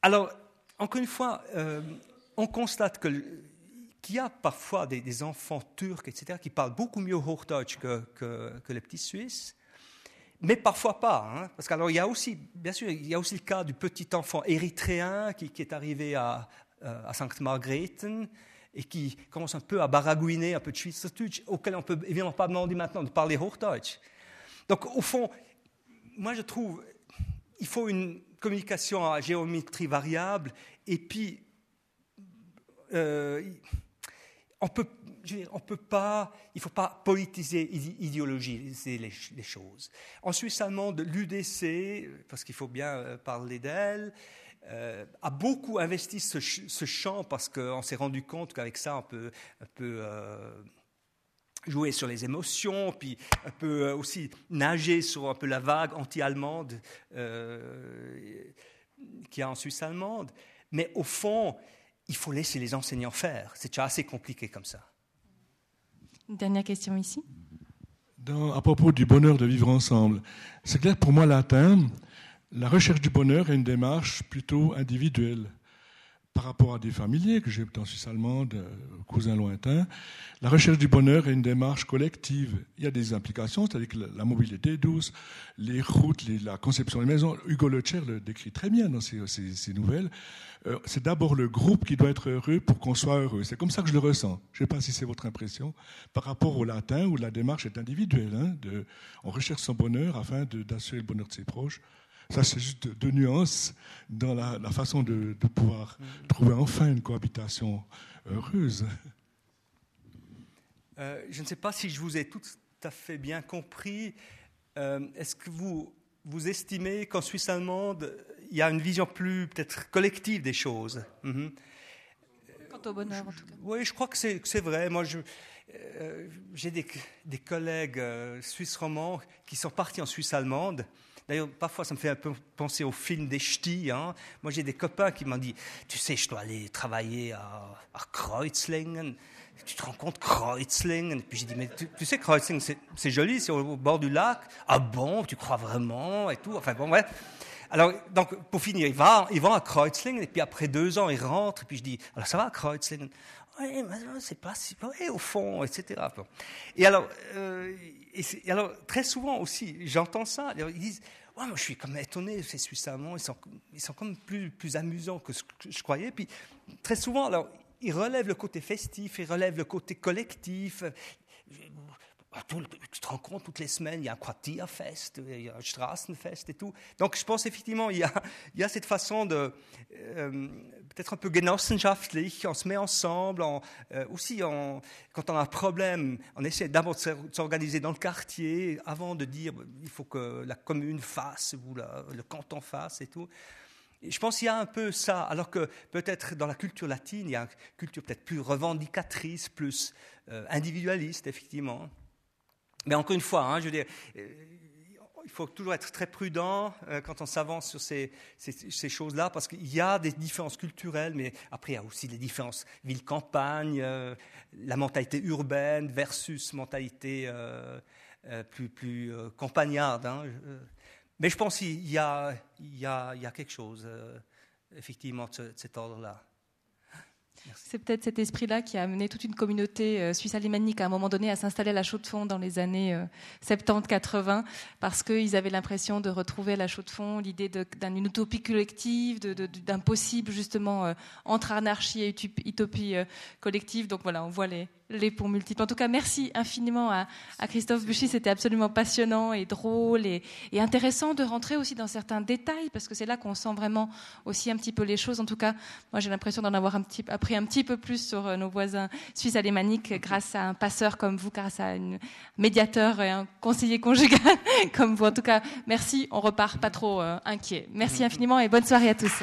Alors, encore une fois, euh, on constate qu'il y a parfois des, enfants turcs, etc., qui parlent beaucoup mieux Hochdeutsch que, que les petits Suisses mais parfois pas. Hein, parce qu'il y a aussi, bien sûr, il y a aussi le cas du petit enfant érythréen qui, est arrivé à, euh, à Sainte Margrethen et qui commence un peu à baragouiner un peu de Schweizerdeutsch, auquel on ne peut évidemment pas demander maintenant de parler Hochdeutsch. Donc, au fond, moi je trouve il faut une communication à géométrie variable et puis euh, on peut on peut pas, il ne faut pas politiser, idéologiser les, choses. En Suisse allemande, l'UDC, parce qu'il faut bien euh, parler d'elle, euh, a beaucoup investi ce, champ parce qu'on s'est rendu compte qu'avec ça, on peut, euh, jouer sur les émotions, puis un peu aussi nager sur un peu la vague anti-allemande qu'il y a en Suisse allemande. Mais au fond, il faut laisser les enseignants faire. C'est déjà assez compliqué comme ça. Dernière question ici. à propos du bonheur de vivre ensemble, c'est clair pour moi, latin, la recherche du bonheur est une démarche plutôt individuelle par rapport à des familiers que j'ai en Suisse allemande, euh, cousins lointains, la recherche du bonheur est une démarche collective. Il y a des implications, c'est-à-dire que la, mobilité douce, les routes, la conception des maisons. Hugo Lecher le décrit très bien dans ses, nouvelles. Euh, c'est d'abord le groupe qui doit être heureux pour qu'on soit heureux. C'est comme ça que je le ressens. Je ne sais pas si c'est votre impression. Par rapport au latin, où la démarche est individuelle, hein, on recherche son bonheur afin d'assurer le bonheur de ses proches. Ça, c'est juste deux nuances dans la, façon de, pouvoir trouver enfin une cohabitation heureuse. Euh, je ne sais pas si je vous ai tout à fait bien compris. Euh, est-ce que vous, vous estimez qu'en Suisse allemande, il y a une vision plus peut-être collective des choses? Mhm. Quant au bonheur, en tout cas. Oui, je crois que c'est vrai. Moi, euh, j'ai des, des, collègues suisses romans qui sont partis en Suisse allemande D'ailleurs, parfois, ça me fait un peu penser au film des ch'tis. Hein. Moi, j'ai des copains qui m'ont dit Tu sais, je dois aller travailler à, Kreuzlingen. Tu te rends compte, Kreuzlingen? Puis j'ai dit Mais tu, sais, Kreuzlingen, c'est joli, c'est au, bord du lac. Ah bon, tu crois vraiment? Et tout. Enfin, bon, ouais. Alors, donc, pour finir, ils vont, ils vont à Kreuzlingen, et puis après deux ans, ils rentrent, et puis je dis, alors ça va à Kreuzlingen? Oui, mais c'est pas si vrai au fond, etc. Et alors, euh, et, alors, très souvent aussi, j'entends ça. Ils disent ouais, Moi, je suis comme étonné, ces Suisses allemands, ils sont, ils sont comme plus, plus amusants que ce que je croyais. Puis, très souvent, alors, ils relèvent le côté festif, ils relèvent le côté collectif. Ah, tu te rends compte, toutes les semaines, il y a un Quartierfest, il y a un Straßenfest et tout. Donc je pense effectivement, il y a, cette façon de, euh, peut-être un peu genossenschaftlich, on se met ensemble, euh, aussi quand on a un problème, on essaie d'abord de s'organiser dans le quartier avant de dire il faut que la commune fasse ou le canton fasse et tout. Je pense qu'il y a un peu ça, alors que peut-être dans la culture latine, il y a une culture peut-être plus revendicatrice, plus euh, individualiste, effectivement. Mais encore une fois, hein, je veux dire, euh, il faut toujours être très prudent euh, quand on s'avance sur ces, choses-là, parce qu'il y a des différences culturelles, mais après, il y a aussi des différences ville-campagne, euh, la mentalité urbaine versus mentalité plus, campagnarde. Hein, mais je pense qu'il y a quelque chose, effectivement, de cet ordre-là. C'est peut-être cet esprit-là qui a amené toute une communauté euh, suisse alémanique à un moment donné à s'installer à la Chaux-de-Fonds dans les années 70-80 euh, parce qu'ils avaient l'impression de retrouver à la Chaux-de-Fonds l'idée d'une utopie collective, d'un possible justement euh, entre anarchie et utopie collective. Donc voilà, on voit les, les ponts multiples. En tout cas, merci infiniment à, Christophe Buchy. C'était absolument passionnant et drôle et, intéressant de rentrer aussi dans certains détails parce que c'est là qu'on sent vraiment aussi un petit peu les choses. En tout cas, moi, j'ai l'impression d'en avoir un petit, appris un petit peu plus sur euh, nos voisins suisses alémaniques grâce à un passeur comme vous, grâce à un médiateur et un conseiller conjugal comme vous. En tout cas, merci. On repart pas trop euh, inquiet. Merci infiniment et bonne soirée à tous.